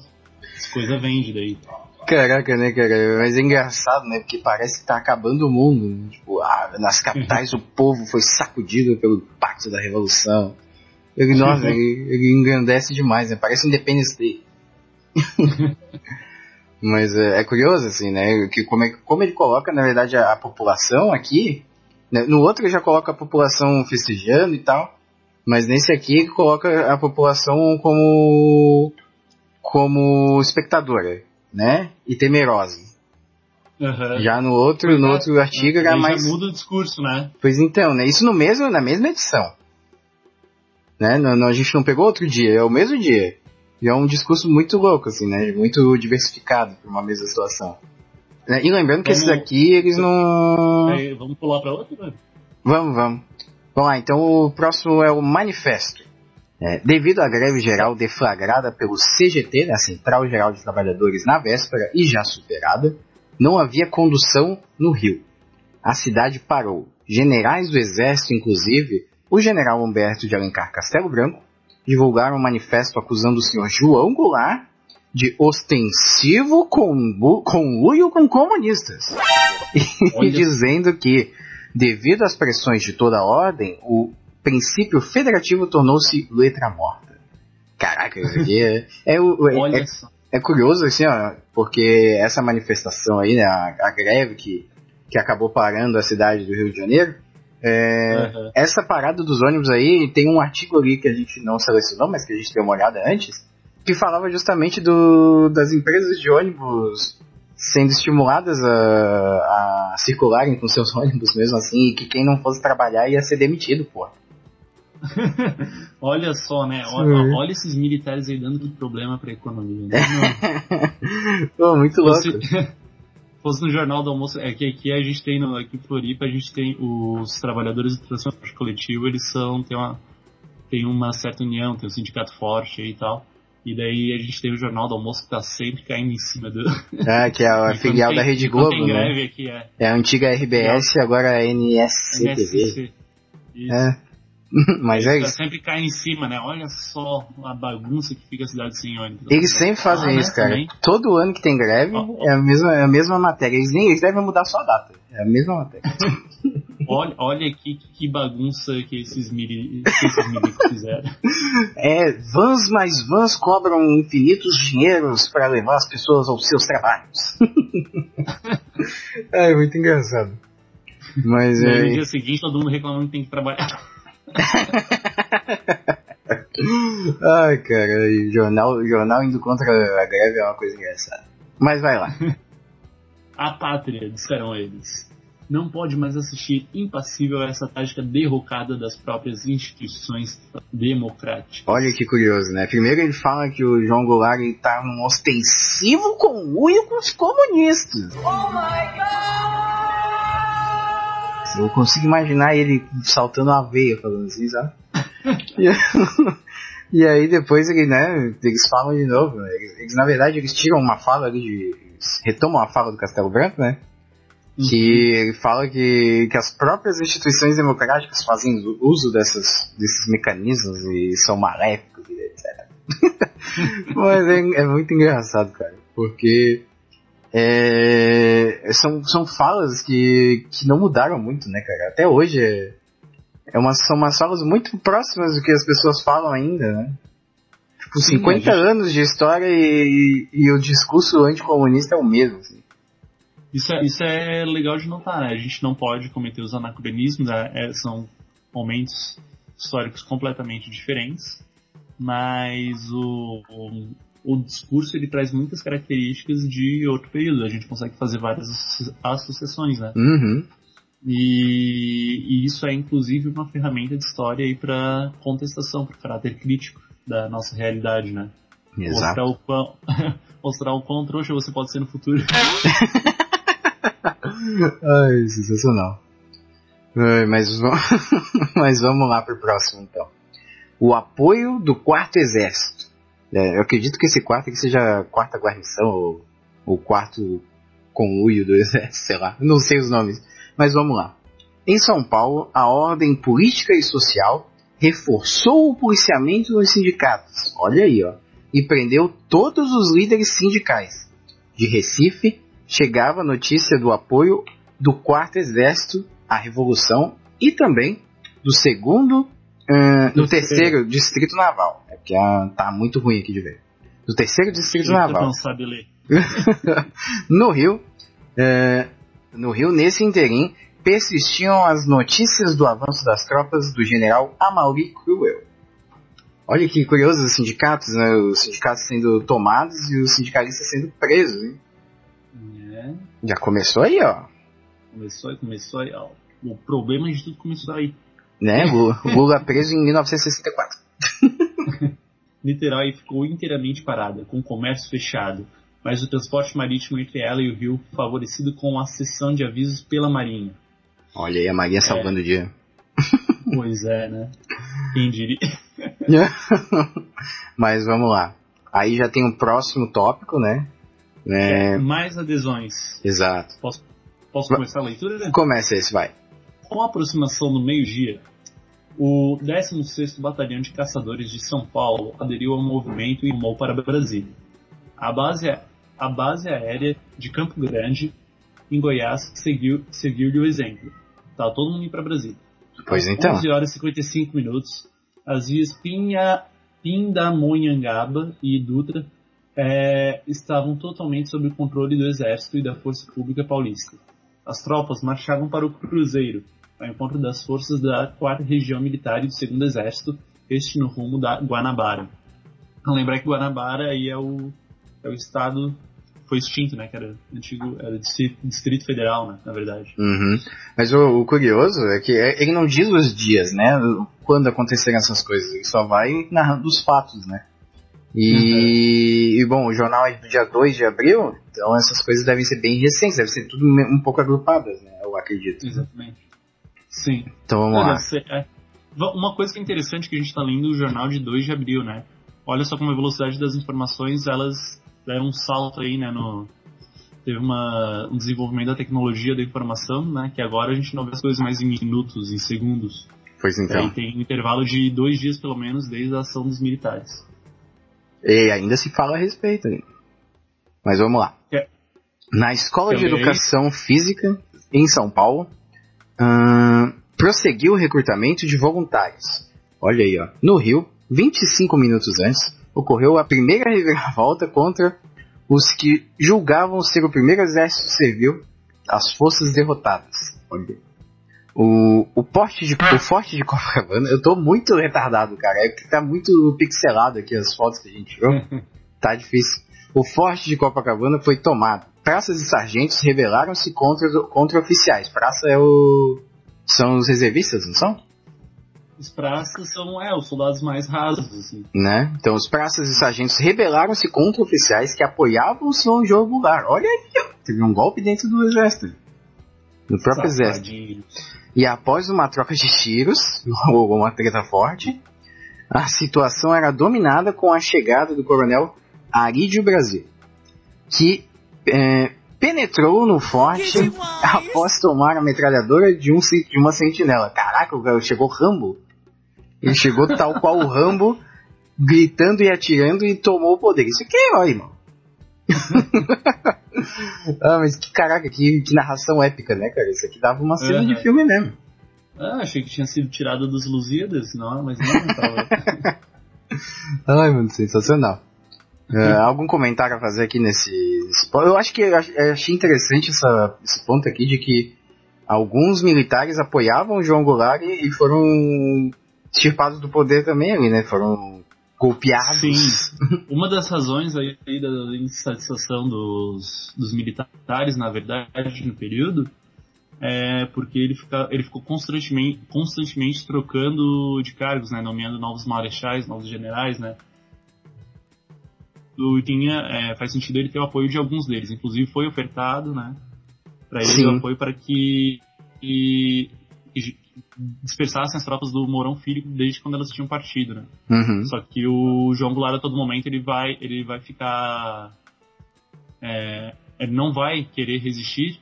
Speaker 1: as coisas vendem daí.
Speaker 2: Caraca, né, cara? Mas é engraçado, né? Porque parece que tá acabando o mundo. né? Tipo, ah, nas capitais o povo foi sacudido pelo impacto da revolução. Ele, nossa, ele, ele engrandece demais, né? Parece Independence Day. Mas é, é curioso, assim, né? Que como, é- como ele coloca, na verdade, a, a população aqui. né? No outro ele já coloca a população festejando e tal. Mas nesse aqui ele coloca a população como. como espectadora, né? E temerosa.
Speaker 1: Aham.
Speaker 2: Já no outro, no outro artigo era mais.
Speaker 1: já muda o discurso, né?
Speaker 2: Pois então, né? Isso no mesmo, na mesma edição. Né? Não, não, a gente não pegou outro dia, é o mesmo dia. E é um discurso muito louco, assim, né? Muito diversificado para uma mesma situação. Né? E lembrando que
Speaker 1: Vamos-
Speaker 2: esses aqui, eles não.
Speaker 1: Vamos pular pra outra? né?
Speaker 2: Vamos, vamos. Vamos lá, então o próximo é o manifesto. É, devido à greve geral deflagrada pelo CGT, né, a Central Geral de Trabalhadores, na véspera e já superada, não havia condução no Rio. A cidade parou. Generais do Exército, inclusive, o general Humberto de Alencar Castelo Branco, divulgaram um manifesto acusando o senhor João Goulart de ostensivo conlu- conluio com comunistas. E dizendo que, devido às pressões de toda a ordem, o princípio federativo tornou-se letra morta. Caraca, isso aqui é, é, é- é-
Speaker 1: só.
Speaker 2: é curioso, assim, ó, porque essa manifestação aí, né, a, a greve que, que acabou parando a cidade do Rio de Janeiro, é,
Speaker 1: Aham.
Speaker 2: essa parada dos ônibus aí, tem um artigo ali que a gente não selecionou, mas que a gente deu uma olhada antes, que falava justamente do, das empresas de ônibus sendo estimuladas a, a circularem com seus ônibus mesmo assim, e que quem não fosse trabalhar ia ser demitido, pô.
Speaker 1: Olha só, né? Olha, olha esses militares aí dando problema pra economia. Né?
Speaker 2: Pô, muito louco.
Speaker 1: Fosse no Jornal do Almoço, é que aqui a gente tem, no, aqui em Floripa, a gente tem os trabalhadores do transporte coletivo, eles são, tem uma, tem uma certa união, tem um sindicato forte aí e tal. E daí a gente tem o Jornal do Almoço que tá sempre caindo em cima do.
Speaker 2: É, que é a filial
Speaker 1: tem-
Speaker 2: da Rede Globo,
Speaker 1: Tem
Speaker 2: né?
Speaker 1: greve aqui, é.
Speaker 2: É a antiga RBS, agora é NSCTV.
Speaker 1: NSC. Isso.
Speaker 2: É. Mas é isso.
Speaker 1: sempre cai em cima, né? Olha só a bagunça que fica a cidade sem ônibus.
Speaker 2: Eles sempre fazem
Speaker 1: Ah, né,
Speaker 2: isso, cara.
Speaker 1: também.
Speaker 2: Todo ano que tem greve,
Speaker 1: Ó, ó.
Speaker 2: é a mesma, é a mesma matéria. Eles nem eles devem mudar só a data. É a mesma matéria.
Speaker 1: Olha, olha aqui que, que bagunça que esses, mili, que esses milicos fizeram.
Speaker 2: É, vans mais vans cobram infinitos dinheiros para levar as pessoas aos seus trabalhos. é muito engraçado. Mas
Speaker 1: No
Speaker 2: é.
Speaker 1: dia seguinte, todo mundo reclamando que tem que trabalhar.
Speaker 2: Ai, cara, e jornal, jornal indo contra a greve é uma coisa engraçada. Mas vai lá.
Speaker 1: A pátria, disseram eles, não pode mais assistir impassível a essa tática derrocada das próprias instituições democráticas.
Speaker 2: Olha que curioso, né? Primeiro ele fala que o João Goulart ele tá num ostensivo conluio com os comunistas. Eu consigo imaginar ele saltando a veia falando assim, sabe? e, e aí depois ele, né, eles falam de novo, né? eles, na verdade eles tiram uma fala ali de. retomam a fala do Castelo Branco, né? Que ele fala que, que as próprias instituições democráticas fazem uso dessas, desses mecanismos e são maléficos e etc. Mas é, é muito engraçado, cara, porque é, são, são falas que, que não mudaram muito, né, cara? Até hoje é, é uma, são umas falas muito próximas do que as pessoas falam ainda, né? Tipo,
Speaker 1: Sim,
Speaker 2: 50
Speaker 1: a gente-
Speaker 2: anos de história e, e o discurso anticomunista é o mesmo. Assim.
Speaker 1: Isso é, isso é legal de notar, né? A gente não pode cometer os anacronismos, né? É, são momentos históricos completamente diferentes, mas o, o, o discurso ele traz muitas características de outro período. A gente consegue fazer várias associa- associações, né?
Speaker 2: Uhum.
Speaker 1: E, e isso é inclusive uma ferramenta de história aí para contestação, para caráter crítico da nossa realidade, né?
Speaker 2: Exato.
Speaker 1: Mostrar o quão, mostrar o quão trouxa você pode ser no futuro.
Speaker 2: Ai, sensacional. Ai, mas, va- mas vamos lá pro próximo então. O apoio do quarto exército. É, eu acredito que esse quarto aqui seja a quarta guarnição ou o quarto conluio do exército, sei lá, não sei os nomes. Mas vamos lá. Em São Paulo, a ordem política e social reforçou o policiamento nos sindicatos. Olha aí, ó. E prendeu todos os líderes sindicais. De Recife, chegava a notícia do apoio do quarto exército à revolução e também do segundo, do
Speaker 1: Do
Speaker 2: terceiro distrito naval. É porque ah, tá muito ruim aqui de ver. Do terceiro distrito
Speaker 1: Eita,
Speaker 2: naval.
Speaker 1: não sabe ler.
Speaker 2: no Rio, eh, no Rio, nesse interim, persistiam as notícias do avanço das tropas do general Amaury Cruel. Olha que curioso os sindicatos, né? Os sindicatos sendo tomados e os sindicalistas sendo presos, hein?
Speaker 1: É,
Speaker 2: Já começou aí, ó.
Speaker 1: começou aí, começou aí. ó. O problema de tudo começou aí.
Speaker 2: Né? Lula, Lula preso em 1964.
Speaker 1: Niterói ficou inteiramente parada, com o comércio fechado, mas o transporte marítimo entre ela e o rio favorecido com a cessão de avisos pela Marinha.
Speaker 2: Olha aí a Maria salvando o dia.
Speaker 1: Pois é, né? Quem diria?
Speaker 2: Mas vamos lá. Aí já tem o próximo tópico, né? É,
Speaker 1: Mais adesões.
Speaker 2: exato.
Speaker 1: Posso, posso começar a leitura?
Speaker 2: Começa esse, vai.
Speaker 1: Com a aproximação do meio-dia, o 16º Batalhão de Caçadores de São Paulo aderiu ao movimento e rumou para Brasília. A base, a base aérea de Campo Grande, em Goiás, seguiu- seguiu-lhe o exemplo. Tá todo mundo indo para Brasília.
Speaker 2: Pois então.
Speaker 1: 11 horas e 55 minutos, as vias Pinha, Pindamonhangaba e Dutra eh, estavam totalmente sob o controle do Exército e da Força Pública Paulista. As tropas marchavam para o Cruzeiro, ao encontro das forças da 4 Região Militar e do 2 Exército, este no rumo da Guanabara. Lembrar que Guanabara aí é o, é o estado foi extinto, né? Que era antigo, era Distri- Distrito Federal, né? Na verdade.
Speaker 2: Uhum. Mas o, o curioso é que é- ele não diz os dias, né? Quando aconteceram essas coisas. Ele só vai narrando os fatos, né? E, e, bom, o jornal é do dia 2 de abril, então essas coisas devem ser bem recentes, devem ser tudo um pouco agrupadas, né? Eu acredito.
Speaker 1: Exatamente. Sim.
Speaker 2: Então vamos
Speaker 1: Olha,
Speaker 2: lá.
Speaker 1: cê- é, uma coisa que é interessante que a gente está lendo o jornal de 2 de abril, né? Olha só como a velocidade das informações, elas deram um salto aí, né? No, teve uma, um desenvolvimento da tecnologia da informação, né? Que agora a gente não vê as coisas mais em minutos, em segundos.
Speaker 2: Pois
Speaker 1: Aí
Speaker 2: então.
Speaker 1: tem um intervalo de dois dias, pelo menos, desde a ação dos militares.
Speaker 2: E ainda se fala a respeito ainda. Mas vamos lá.
Speaker 1: Quer-
Speaker 2: Na Escola
Speaker 1: Quer
Speaker 2: de
Speaker 1: aí?
Speaker 2: Educação Física, em São Paulo, prosseguiu o recrutamento de voluntários. Olha aí, ó. No Rio, 25 minutos antes, ocorreu a primeira reviravolta contra os que julgavam ser o primeiro exército civil as forças derrotadas. Olha aí. O, o, porte de, o forte de Copacabana, eu tô muito retardado, cara. É que tá muito pixelado aqui as fotos que a gente tirou. tá difícil. O forte de Copacabana foi tomado. Praças e sargentos rebelaram-se contra, contra oficiais. Praça é o. São os reservistas, não são?
Speaker 1: Os praças são, é, os soldados mais rasos, assim.
Speaker 2: Né? Então os praças e sargentos rebelaram-se contra oficiais que apoiavam o São João Goulart. Olha aí, ó. Teve um golpe dentro do exército. No próprio exército. E após uma troca de tiros, ou uma treta forte, a situação era dominada com a chegada do coronel Arídio Brasil, que é, penetrou no forte após tomar a metralhadora de, um, de uma sentinela. Caraca, o cara chegou Rambo. Ele chegou tal qual o Rambo, gritando e atirando e tomou o poder. Isso aqui é herói, mano. ah, mas que caraca, que, que narração épica, né, cara? Isso aqui dava uma cena
Speaker 1: Uhum.
Speaker 2: de filme mesmo.
Speaker 1: Ah, achei que tinha sido tirado dos Lusíadas, não, mas não, tava.
Speaker 2: Ai, mano, sensacional. É, algum comentário a fazer aqui nesse, nesse ponto? Eu acho que eu achei interessante essa, esse ponto aqui de que alguns militares apoiavam o João Goulart e, e foram extirpados do poder também ali, né? Foram golpeados.
Speaker 1: Sim. Uma das razões aí da insatisfação dos, dos militares, na verdade, no período, é porque ele, fica, ele ficou constantemente, constantemente trocando de cargos, né? Nomeando novos marechais, novos generais, né? Do, tinha, é, faz sentido ele ter o apoio de alguns deles. Inclusive foi ofertado, né? Para ele
Speaker 2: Sim.
Speaker 1: o apoio para que, que, que dispersassem as tropas do Mourão Filho desde quando elas tinham partido, né?
Speaker 2: Uhum.
Speaker 1: Só que o João Goulart a todo momento ele vai, ele vai ficar. É, ele não vai querer resistir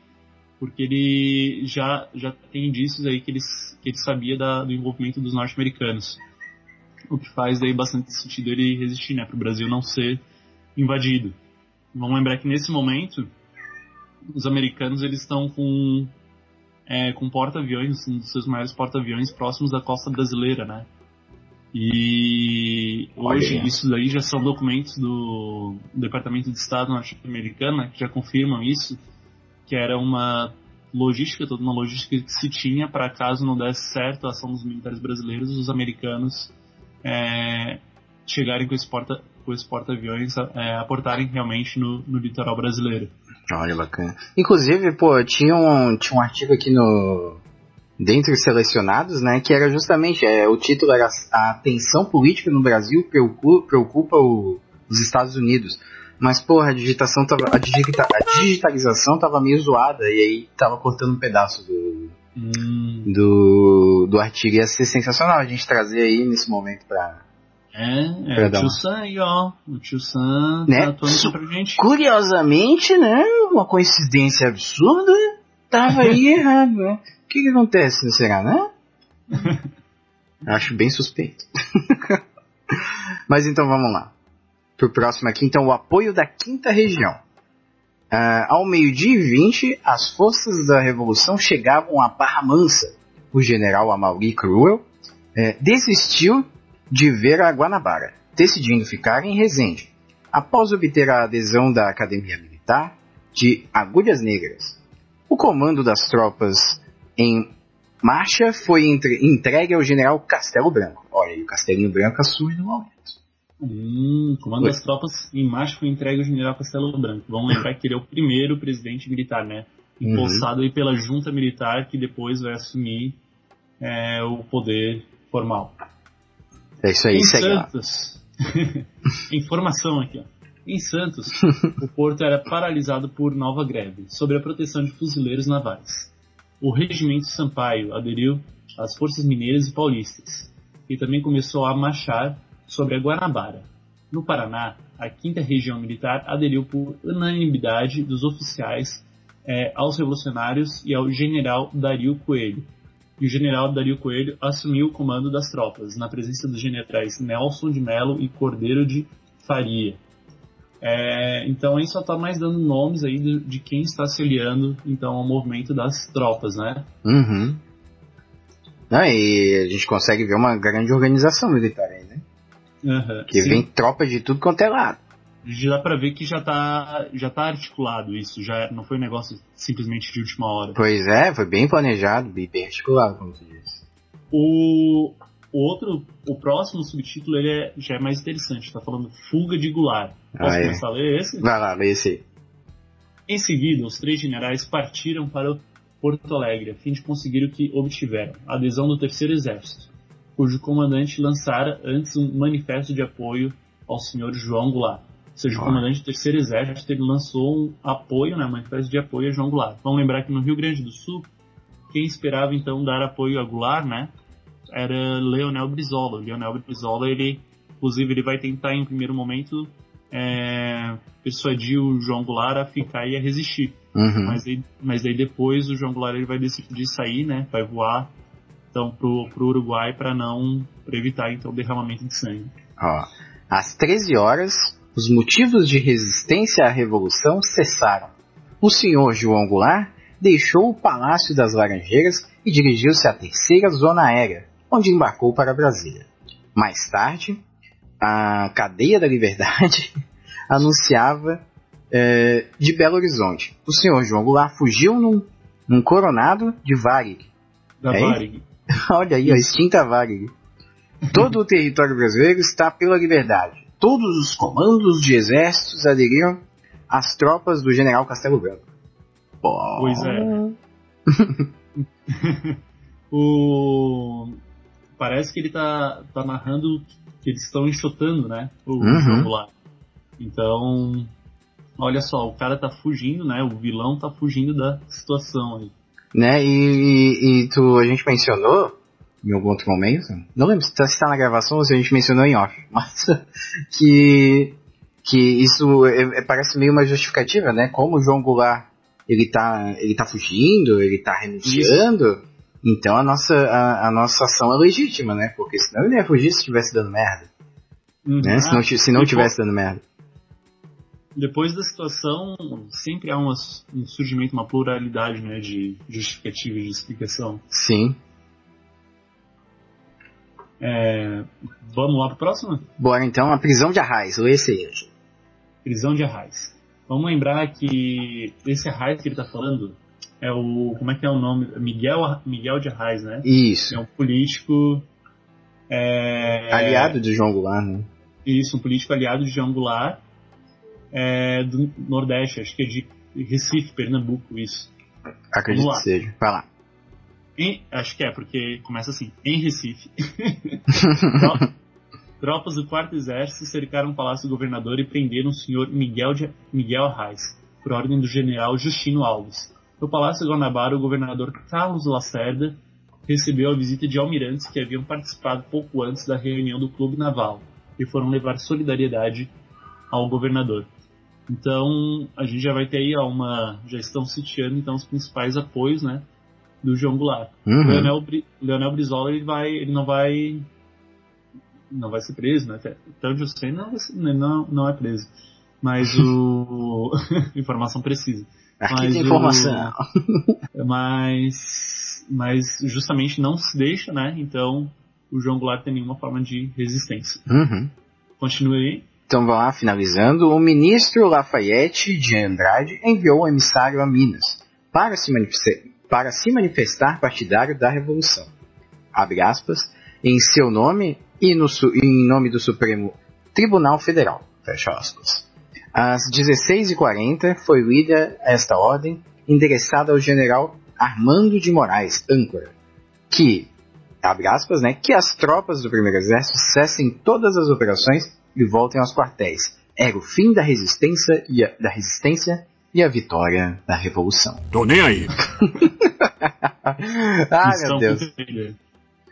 Speaker 1: porque ele já, já tem indícios aí que ele, que ele sabia da, do envolvimento dos norte-americanos. O que faz daí bastante sentido ele resistir, né, para o Brasil não ser invadido. Vamos lembrar que nesse momento os americanos eles estão com é, com porta-aviões, um dos seus maiores porta-aviões próximos da costa brasileira, né? E hoje
Speaker 2: Olha.
Speaker 1: isso daí já são documentos do Departamento de Estado norte-americano né, que já confirmam isso, que era uma logística, toda uma logística que se tinha para caso não desse certo a ação dos militares brasileiros, os americanos é, chegarem com esse porta com esse porta-aviões é, aportarem realmente no, no litoral brasileiro.
Speaker 2: Olha, bacana. Inclusive, pô, tinha um, tinha um artigo aqui no. Dentre os selecionados, né? Que era justamente. É, o título era A tensão política no Brasil preocupa, preocupa o- os Estados Unidos. Mas, porra, a digitação tava. A, digita, a digitalização tava meio zoada e aí tava cortando um pedaço do,
Speaker 1: Hum,
Speaker 2: do, do artigo. Ia ser sensacional a gente trazer aí nesse momento pra.
Speaker 1: É, é o tio Sam aí, ó. O tio Sam
Speaker 2: Né?
Speaker 1: tá atuando aqui pra gente.
Speaker 2: Curiosamente, né? Uma coincidência absurda. Tava aí errado, né? O que que acontece, né? será, né? Acho bem suspeito. Mas então vamos lá. Pro próximo aqui, então, o apoio da quinta região. Ah, ao meio-dia e 20, as forças da revolução chegavam a Barra Mansa. O general Amaury Cruel eh, desistiu de ver a Guanabara, decidindo ficar em Resende. Após obter a adesão da Academia Militar de Agulhas Negras, o comando das tropas em marcha foi entre- entregue ao general Castelo Branco. Olha aí, o Castelinho Branco assume no momento.
Speaker 1: Hum, o comando das tropas em marcha foi entregue ao general Castelo Branco. Vamos lembrar que ele é o primeiro presidente militar, né?
Speaker 2: Uhum.
Speaker 1: Empossado aí pela junta militar que depois vai assumir é, o poder formal.
Speaker 2: É isso aí,
Speaker 1: em
Speaker 2: segue.
Speaker 1: Santos, informação aqui, ó. Em Santos, o porto era paralisado por nova greve, sob a proteção de fuzileiros navais. O regimento Sampaio aderiu às forças mineiras e paulistas, e também começou a marchar sobre a Guanabara. No Paraná, a quinta região militar aderiu por unanimidade dos oficiais eh, aos revolucionários e ao general Dario Coelho. E o general Dario Coelho assumiu o comando das tropas, na presença dos generais Nelson de Mello e Cordeiro de Faria. É, então aí só está mais dando nomes aí de, de quem está se aliando então ao movimento das tropas, né?
Speaker 2: Uhum. Não, e a gente consegue ver uma grande organização militar aí, né?
Speaker 1: Aham,
Speaker 2: Que
Speaker 1: sim.
Speaker 2: vem tropa de tudo quanto é lado.
Speaker 1: Já dá pra ver que já tá, já tá articulado isso, já não foi um negócio simplesmente de última hora.
Speaker 2: Pois é, foi bem planejado, bem bem articulado, como tu disse.
Speaker 1: O, o outro, o próximo subtítulo ele é- já é mais interessante, tá falando Fuga de Goulart. Posso
Speaker 2: Ah, é.
Speaker 1: começar a ler esse?
Speaker 2: Vai lá, lê esse.
Speaker 1: Em seguida, os três generais partiram para Porto Alegre a fim de conseguir o que obtiveram, a adesão do Terceiro Exército, cujo comandante lançara antes um manifesto de apoio ao senhor João Goulart. Ou seja, o comandante do Terceiro Exército ele lançou um apoio, né, um manifesto de apoio a João Goulart. Vamos lembrar que no Rio Grande do Sul, quem esperava então dar apoio a Goulart, né, era Leonel Brizola. O Leonel Brizola, ele, inclusive, ele vai tentar em primeiro momento é, persuadir o João Goulart a ficar e a resistir.
Speaker 2: Uhum.
Speaker 1: Mas, aí, mas aí depois o João Goulart ele vai decidir sair, né? Vai voar então pro, pro Uruguai para não pra evitar então o derramamento de sangue.
Speaker 2: Ó, às 13 horas, os motivos de resistência à revolução cessaram. O senhor João Goulart deixou o Palácio das Laranjeiras e dirigiu-se à terceira zona aérea, onde embarcou para Brasília. Mais tarde, a Cadeia da Liberdade anunciava eh, de Belo Horizonte. O senhor João Goulart fugiu num, num coronado de Varig.
Speaker 1: Da
Speaker 2: Hein?
Speaker 1: Varig.
Speaker 2: Olha aí, a extinta Varig. Todo o território brasileiro está pela liberdade. Todos os comandos de exércitos aderiram às tropas do general Castelo Branco. Pô.
Speaker 1: Pois é. o parece que ele tá, tá narrando que eles estão enxotando, né? O
Speaker 2: Uhum.
Speaker 1: João Goulart. Então, olha só, o cara tá fugindo, né? O vilão tá fugindo da situação aí.
Speaker 2: Né, e, e tu, a gente mencionou em algum outro momento, não lembro se tá, se tá na gravação ou se a gente mencionou em off, mas que que isso é- é- parece meio uma justificativa, né? Como o João Goulart ele tá, ele tá fugindo, ele tá renunciando, então a nossa, a, a nossa ação é legítima, né? Porque senão ele ia fugir se estivesse dando merda,
Speaker 1: Uhum.
Speaker 2: né? Se não, se não
Speaker 1: depois-
Speaker 2: tivesse dando merda.
Speaker 1: Depois da situação, sempre há uma- um surgimento, uma pluralidade né, de justificativa e de explicação.
Speaker 2: Sim.
Speaker 1: É, vamos lá pro próximo?
Speaker 2: Bora então, a prisão de Arraiz, lê esse aí.
Speaker 1: Prisão de Arraiz. Vamos lembrar que esse Arraiz que ele tá falando é o. Como é que é o nome? Miguel, Miguel de Arraiz, né?
Speaker 2: Isso.
Speaker 1: É um político. é,
Speaker 2: Aliado do João Goulart, né?
Speaker 1: Isso, um político aliado de João Goulart, é, do Nordeste, acho que é de Recife, Pernambuco, isso.
Speaker 2: Acredito que seja. Vai lá.
Speaker 1: Em- acho que é, porque começa assim, em Recife. Tro- Tropas do quarto exército cercaram o palácio do governador e prenderam o senhor Miguel, de, Miguel Arraes, por ordem do general Justino Alves. No palácio Guanabara, o governador Carlos Lacerda recebeu a visita de almirantes que haviam participado pouco antes da reunião do clube naval e foram levar solidariedade ao governador. Então, a gente já vai ter aí uma, já estão sitiando então os principais apoios, né, do João Goulart.
Speaker 2: Uhum.
Speaker 1: Leonel, Leonel Brizola ele vai, ele não vai, não vai ser preso, né? Eu sei, não, vai ser- ele não, não é preso. Mas o informação precisa.
Speaker 2: Aqui
Speaker 1: Mas
Speaker 2: tem
Speaker 1: o-
Speaker 2: informação.
Speaker 1: Mas, mas justamente não se deixa, né? Então o João Goulart tem nenhuma forma de resistência.
Speaker 2: Uhum.
Speaker 1: Continue aí.
Speaker 2: Então vamos lá, finalizando. O ministro Lafayette de Andrade enviou um emissário a Minas para se, manifestar, para se manifestar partidário da Revolução. Abre aspas, em seu nome e no, em nome do Supremo Tribunal Federal. Fecha aspas. Às 16h40 foi lida esta ordem endereçada ao general Armando de Moraes, âncora, que, abre aspas, né, que as tropas do primeiro exército cessem todas as operações e voltem aos quartéis. Era o fim da resistência e a, da resistência e a vitória da revolução.
Speaker 8: Tô nem aí.
Speaker 2: ah, meu Deus.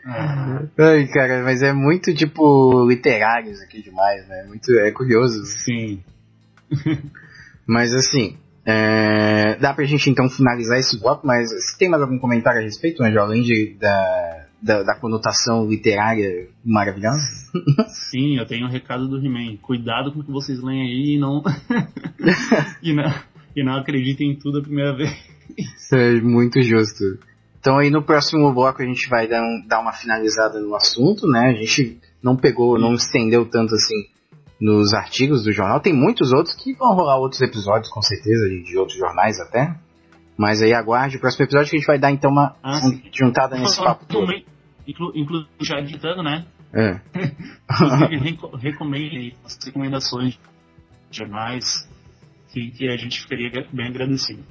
Speaker 1: Ah,
Speaker 2: Ai, cara, mas é muito tipo literário isso aqui demais, né? Muito é curioso.
Speaker 1: sim.
Speaker 2: Mas assim, é, dá pra gente então finalizar esse bloco, mas se tem mais algum comentário a respeito, Angel, além de, da, da, da conotação literária maravilhosa?
Speaker 1: Sim, eu tenho um recado do He-Man. Cuidado com o que vocês leem aí e não. e não, e não acreditem em tudo a primeira vez.
Speaker 2: Isso é muito justo. Então aí no próximo bloco a gente vai dar, um- dar uma finalizada no assunto, né? A gente não pegou, não estendeu tanto assim nos artigos do jornal. Tem muitos outros que vão rolar outros episódios, com certeza, de, outros jornais até. Mas aí aguarde o próximo episódio que a gente vai dar então uma
Speaker 1: Ah,
Speaker 2: juntada nesse papo todo.
Speaker 1: Inclu, inclu, já editando, né?
Speaker 2: É.
Speaker 1: Inclusive, as recomendações de jornais que, que a gente ficaria bem agradecido.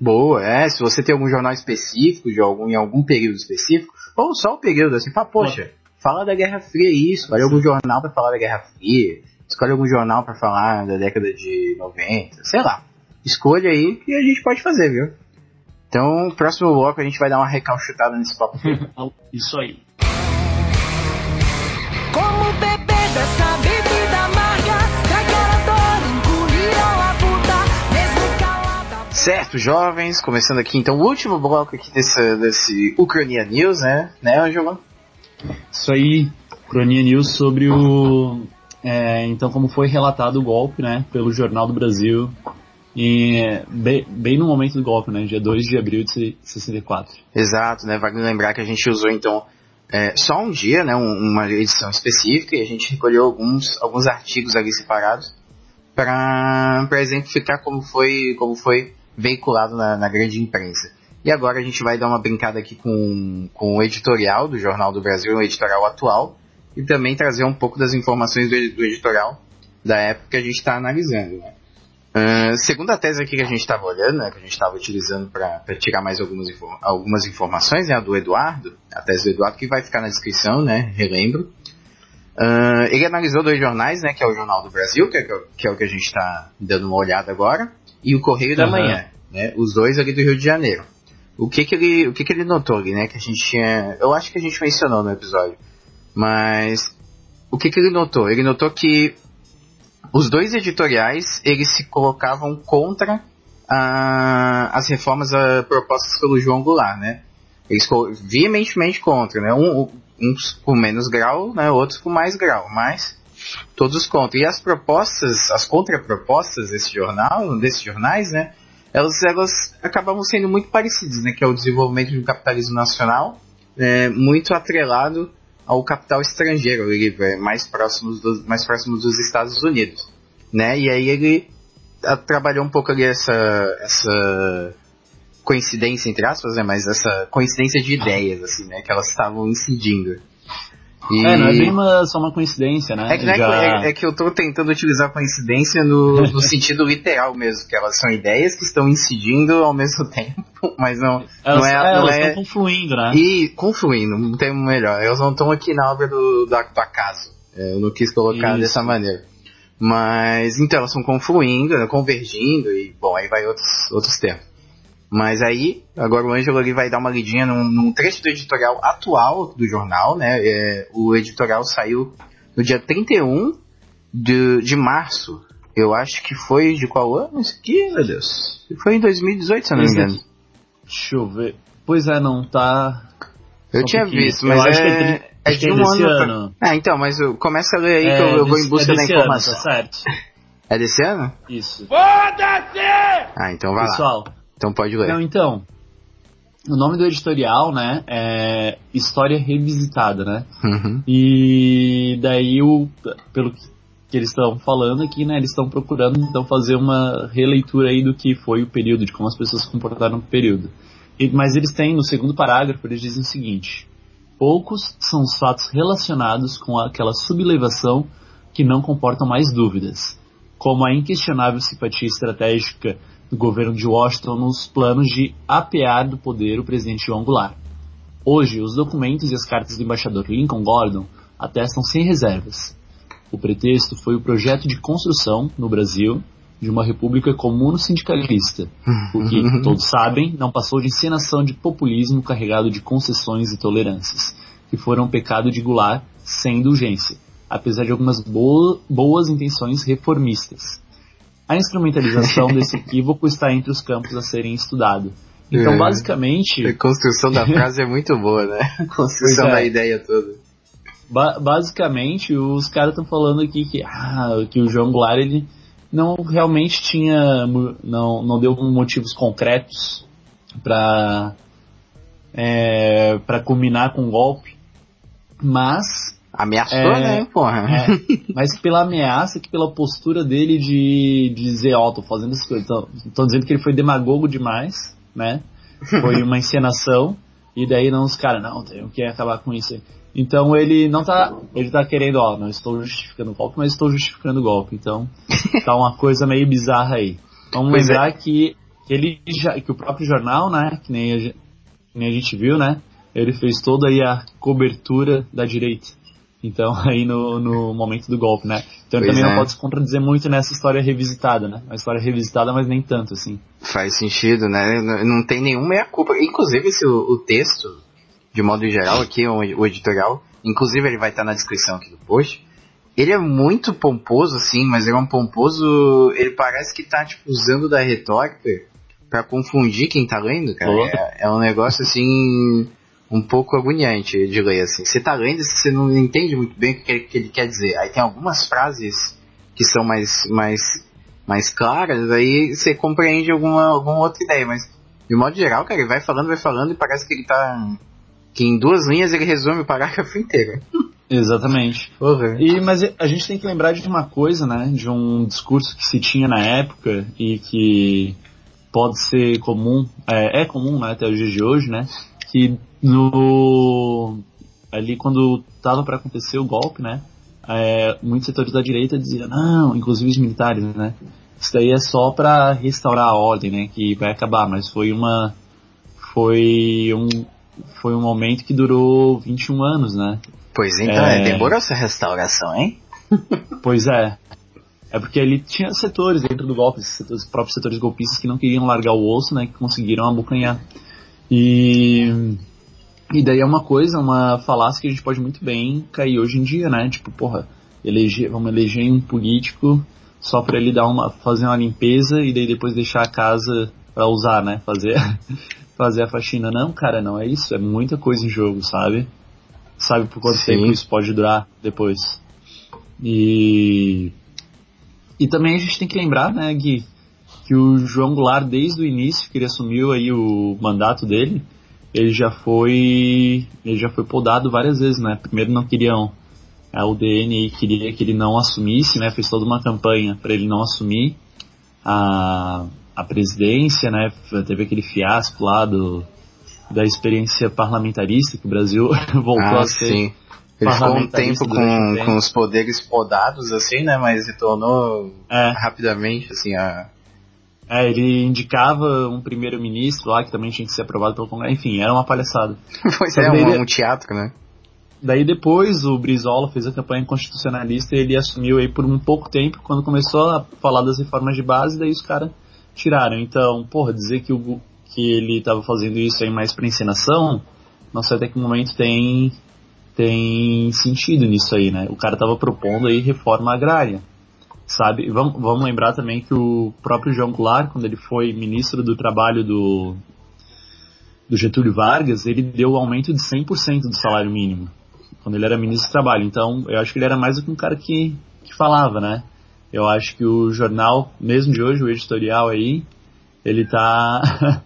Speaker 2: Boa, é. Se você tem algum jornal específico, de algum, em algum período específico, ou só o período, assim, fala, poxa, fala da Guerra Fria isso, escolhe algum jornal pra falar da Guerra Fria, escolhe algum jornal pra falar da década de 90, sei lá. Escolha aí que a gente pode fazer, viu? Então, próximo bloco a gente vai dar uma recalchutada nesse papo.
Speaker 1: Isso aí.
Speaker 2: Certo, jovens, começando aqui então o último bloco aqui desse, desse Ucrania News, né? Né, Angela?
Speaker 1: Isso aí, Cronia News sobre o. é, então, como foi relatado o golpe, né, pelo Jornal do Brasil, e, bem, bem no momento do golpe, né, dia 2 de abril de 64.
Speaker 2: Exato, né? Vale lembrar que a gente usou então é, só um dia, né? um- uma edição específica e a gente recolheu alguns, alguns artigos ali separados para exemplificar como foi, como foi veiculado na, na grande imprensa. E agora a gente vai dar uma brincada aqui com, com o editorial do Jornal do Brasil, o editorial atual, e também trazer um pouco das informações do, do editorial da época que a gente está analisando. Né? Ah, segundo a tese aqui que a gente estava olhando, né, que a gente estava utilizando para tirar mais algumas, algumas informações, né, a do Eduardo, a tese do Eduardo, que vai ficar na descrição, né, relembro. Ah, ele analisou dois jornais, né, que é o Jornal do Brasil, que é, que é o que a gente está dando uma olhada agora, e o Correio da. Manhã, né, os dois ali do Rio de Janeiro. O que que ele, o que que ele notou ali, né, que a gente tinha, eu acho que a gente mencionou no episódio, mas o que que ele notou? Ele notou que os dois editoriais eles se colocavam contra as reformas propostas pelo João Goulart, né? Eles veementemente contra, né? Um, uns com menos grau, né? Outros com mais grau, mas todos contra. E as propostas, as contrapropostas desse jornal, desses jornais, né? Elas, elas acabavam sendo muito parecidas, né? Que é o desenvolvimento do capitalismo nacional, é, muito atrelado ao capital estrangeiro, ele é mais próximo dos, mais próximo dos Estados Unidos, né? E aí ele ah, trabalhou um pouco ali essa, essa coincidência entre aspas, né? Mas essa coincidência de ideias, assim, né? Que elas estavam incidindo. E-
Speaker 1: É, não é bem uma, só uma coincidência, né?
Speaker 2: é que, é,
Speaker 1: Já-
Speaker 2: é- é que eu tô tentando utilizar coincidência no, no sentido literal mesmo, que elas são ideias que estão incidindo ao mesmo tempo, mas não,
Speaker 1: elas,
Speaker 2: não é,
Speaker 1: é,
Speaker 2: não
Speaker 1: elas
Speaker 2: é
Speaker 1: estão confluindo, né?
Speaker 2: e confluindo, um termo melhor. Elas não estão aqui na obra do, do, do acaso. É, eu não quis colocar
Speaker 1: Isso.
Speaker 2: dessa maneira. Mas, então, elas estão confluindo, né, convergindo, e, bom, aí vai outros, outros termos. Mas aí, agora o Ângelo ali vai dar uma lidinha num, num trecho do editorial atual do jornal, né? É, o editorial saiu no dia 31 de, de março. Eu acho que foi de qual ano isso aqui, meu Deus? Foi em 2018, se eu não me engano.
Speaker 1: Deixa eu ver. Pois é, não tá.
Speaker 2: Eu
Speaker 1: Só
Speaker 2: tinha visto,
Speaker 1: Eu
Speaker 2: mas
Speaker 1: acho que é
Speaker 2: é,
Speaker 1: de-
Speaker 2: é
Speaker 1: que
Speaker 2: de
Speaker 1: é
Speaker 2: um
Speaker 1: desse
Speaker 2: ano. pra-
Speaker 1: ano.
Speaker 2: Ah, então, mas eu- começa a ler aí que
Speaker 1: É,
Speaker 2: eu, eu vou em busca
Speaker 1: é
Speaker 2: da
Speaker 1: desse
Speaker 2: informação.
Speaker 1: Ano, tá certo.
Speaker 2: É desse ano?
Speaker 1: Isso.
Speaker 2: Ah, então vai lá.
Speaker 1: Pessoal,
Speaker 2: Então pode ler.
Speaker 1: Não, então. O nome do editorial, né, é História Revisitada, né?
Speaker 2: Uhum.
Speaker 1: E daí, o, pelo que eles estão falando aqui, né, eles estão procurando então fazer uma releitura aí do que foi o período, de como as pessoas se comportaram no período. E- mas eles têm, no segundo parágrafo, eles dizem o seguinte: poucos são os fatos relacionados com aquela sublevação que não comportam mais dúvidas, como a inquestionável simpatia estratégica do governo de Washington nos planos de apear do poder o presidente João Goulart. Hoje, os documentos e as cartas do embaixador Lincoln Gordon atestam sem reservas. O pretexto foi o projeto de construção, no Brasil, de uma república comuno-sindicalista, o que, todos sabem, não passou de encenação de populismo carregado de concessões e tolerâncias, que foram um pecado de Goulart sem indulgência, apesar de algumas boa- boas intenções reformistas. A instrumentalização desse equívoco está entre os campos a serem estudados. Então,
Speaker 2: É.
Speaker 1: basicamente,
Speaker 2: A construção da frase é muito boa, né? A construção
Speaker 1: é.
Speaker 2: da ideia toda.
Speaker 1: Ba- basicamente, os caras estão falando aqui que, ah, que o João Goulart ele não realmente tinha, não, não deu motivos concretos para é, para culminar com o golpe, mas
Speaker 2: Ameaçou,
Speaker 1: É,
Speaker 2: né, porra?
Speaker 1: é, mas pela ameaça que pela postura dele de, de dizer, ó, tô fazendo isso, tô, tô dizendo que ele foi demagogo demais, né? Foi uma encenação e daí não os caras, não, tenho que acabar com isso. aí. Então ele não tá, ele tá querendo, ó, não estou justificando o golpe, mas estou justificando o golpe. Então tá uma coisa meio bizarra aí. Vamos
Speaker 2: Pois é.
Speaker 1: lembrar que ele já, que o próprio jornal, né, que nem a, que nem a gente viu, né, ele fez toda aí a cobertura da direita. Então, aí no, no momento do golpe, né? Então ele
Speaker 2: Pois
Speaker 1: também
Speaker 2: é.
Speaker 1: não pode se contradizer muito nessa história revisitada, né? Uma história revisitada, mas nem tanto, assim.
Speaker 2: Faz sentido, né? Não, tem nenhuma meia-culpa. Inclusive, esse, o, o texto, de modo geral, aqui, o, o editorial, inclusive ele vai estar na descrição aqui do post, ele é muito pomposo, assim, mas ele é um pomposo. Ele parece que tá, tipo, usando da retórica pra confundir quem tá lendo, cara. É, é um negócio, assim, um pouco agoniante de ler, assim. Você tá lendo e você não entende muito bem o que ele, que ele quer dizer. Aí tem algumas frases que são mais, mais, mais claras, aí você compreende alguma, alguma outra ideia, mas de modo geral, cara, ele vai falando, vai falando e parece que ele tá. que em duas linhas ele resume o parágrafo inteiro.
Speaker 1: Exatamente. E, mas a gente tem que lembrar de uma coisa, né? De um discurso que se tinha na época e que pode ser comum, é, é comum né, até os dias de hoje, né? Que no ali quando tava para acontecer o golpe, né? é, muitos setores da direita diziam não, inclusive os militares, né? Isso daí é só para restaurar a ordem, né? Que vai acabar, mas foi uma foi um foi um momento que durou 21 anos, né?
Speaker 2: Pois então,
Speaker 1: É.
Speaker 2: é. demorou essa restauração, hein?
Speaker 1: Pois é. É porque ele tinha setores dentro do golpe, os próprios setores golpistas que não queriam largar o osso, né? Que conseguiram abocanhar. E. E daí é uma coisa, uma falácia que a gente pode muito bem cair hoje em dia, né? Tipo, porra, eleger, vamos eleger um político só para ele dar uma, fazer uma limpeza e daí depois deixar a casa para usar, né? Fazer, fazer a faxina. Não, cara, não é isso. É muita coisa em jogo, sabe? Sabe por quanto
Speaker 2: Sim.
Speaker 1: tempo isso pode durar depois. E. E também a gente tem que lembrar, né, Gui, que o João Goulart, desde o início que ele assumiu aí o mandato dele, ele já foi. Ele já foi podado várias vezes, né? Primeiro não queriam. A UDN queria que ele não assumisse, né? Fez toda uma campanha para ele não assumir a, a presidência, né? Teve aquele fiasco lá do, da experiência parlamentarista que o Brasil voltou
Speaker 2: Ah,
Speaker 1: a ser.
Speaker 2: sim. Ele ficou um tempo com, com os poderes podados, assim, né? Mas retornou
Speaker 1: É,
Speaker 2: rapidamente, assim, a...
Speaker 1: é, ele indicava um primeiro-ministro lá que também tinha que ser aprovado pelo Congresso. Enfim, era uma palhaçada.
Speaker 2: Pois
Speaker 1: Só
Speaker 2: é,
Speaker 1: daí
Speaker 2: um, um teatro, né?
Speaker 1: Daí depois o Brizola fez a campanha constitucionalista e ele assumiu aí por um pouco tempo, quando começou a falar das reformas de base, daí os caras tiraram. Então, porra, dizer que, o, que ele estava fazendo isso aí mais pra encenação, não sei até que momento tem, tem sentido nisso aí, né? O cara tava propondo aí reforma agrária. Sabe? Vamos, vamos lembrar também que o próprio João Goulart, quando ele foi ministro do trabalho do, do Getúlio Vargas, ele deu o aumento de 100% do salário mínimo quando ele era ministro do trabalho. Então, eu acho que ele era mais do que um cara que, que falava, né? Eu acho que o jornal, mesmo de hoje, o editorial aí, ele tá,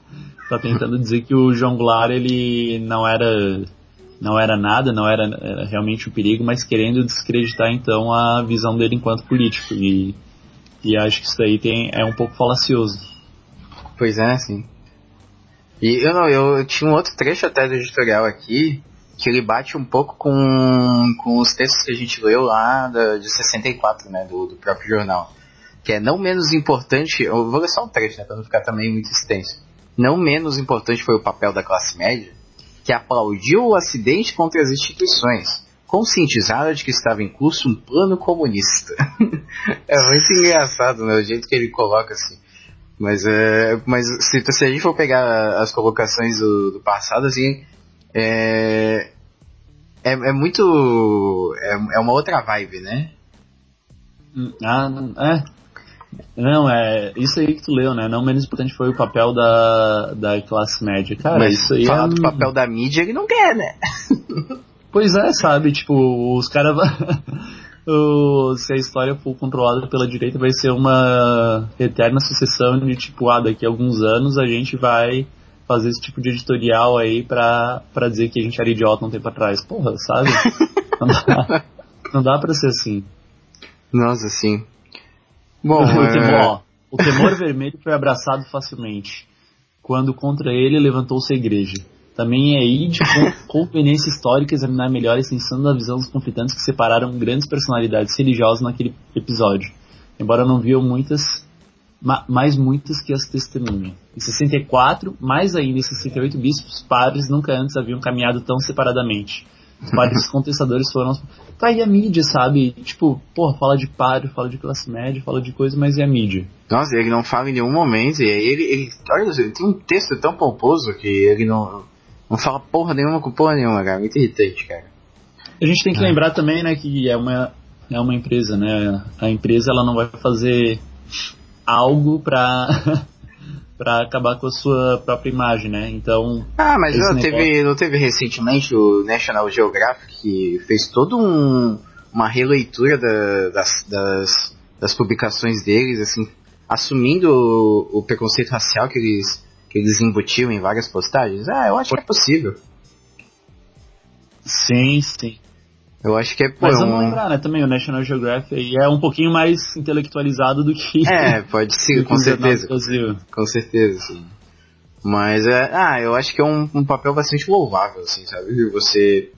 Speaker 1: tá tentando dizer que o João Goulart, ele não era, não era nada, não era, era realmente um perigo, mas querendo descreditar, então, a visão dele enquanto político. E, e acho que isso daí tem, é um pouco falacioso.
Speaker 2: Pois é, sim. E eu não, eu tinha um outro trecho até do editorial aqui, que ele bate um pouco com, com os textos que a gente leu lá da, de 64, né, do, do próprio jornal. Que é não menos importante, eu vou ler só um trecho, né, pra não ficar também muito extenso. Não menos importante foi o papel da classe média, que aplaudiu o acidente contra as instituições, conscientizada de que estava em curso um plano comunista. é muito engraçado, né, o jeito que ele coloca assim. Mas, é, mas se, se a gente for pegar as colocações do, do passado, assim, é, é, é muito. É, é uma outra vibe, né?
Speaker 1: Hum, Ah, é. Não, é isso aí que tu leu, né? Não menos importante foi o papel da, da classe média. Cara,
Speaker 2: mas
Speaker 1: isso aí
Speaker 2: falar
Speaker 1: é...
Speaker 2: do papel da mídia, ele não quer, né?
Speaker 1: Pois é, sabe? Tipo, os caras. o- Se a história for controlada pela direita, vai ser uma eterna sucessão de tipo, ah, daqui a alguns anos a gente vai fazer esse tipo de editorial aí pra, pra dizer que a gente era idiota um tempo atrás. Porra, sabe? Não dá, não dá pra ser assim.
Speaker 2: Nossa, sim. Bom,
Speaker 1: o,
Speaker 2: é,
Speaker 1: temor, o temor vermelho foi abraçado facilmente, quando contra ele levantou-se a igreja. Também é aí de con- conveniência histórica examinar melhor a extensão da visão dos conflitantes que separaram grandes personalidades religiosas naquele episódio, embora não viam muitas, ma- mais muitas que as testemunham. Em 64, mais ainda em 68 bispos, padres nunca antes haviam caminhado tão separadamente. Os padres contestadores foram. Tá aí a mídia, sabe? Tipo, porra, fala de padre, fala de classe média, fala de coisa, mas e a mídia?
Speaker 2: Nossa, ele não fala em nenhum momento. E ele, ele, olha, ele tem um texto tão pomposo que ele não, não fala porra nenhuma com porra nenhuma, cara. Muito irritante, cara.
Speaker 1: A gente tem que lembrar também, né, que é uma, é uma empresa, né? A empresa ela não vai fazer algo pra, pra acabar com a sua própria imagem, né? Então,
Speaker 2: Ah, mas não
Speaker 1: negócio.
Speaker 2: teve, não teve recentemente o National Geographic que fez todo um, uma releitura da- das, das, das publicações deles, assim, assumindo o, o preconceito racial que eles, que eles embutiam em várias postagens? Ah, eu acho que é possível.
Speaker 1: sim, sim.
Speaker 2: Eu acho que é pô,
Speaker 1: Mas
Speaker 2: um-
Speaker 1: vamos lembrar, né, também, o National Geographic é um pouquinho mais intelectualizado do que,
Speaker 2: É, pode ser, com certeza.
Speaker 1: Brasil.
Speaker 2: Com certeza, sim. Mas é, ah, eu acho que é um, um papel bastante louvável, assim, sabe? Você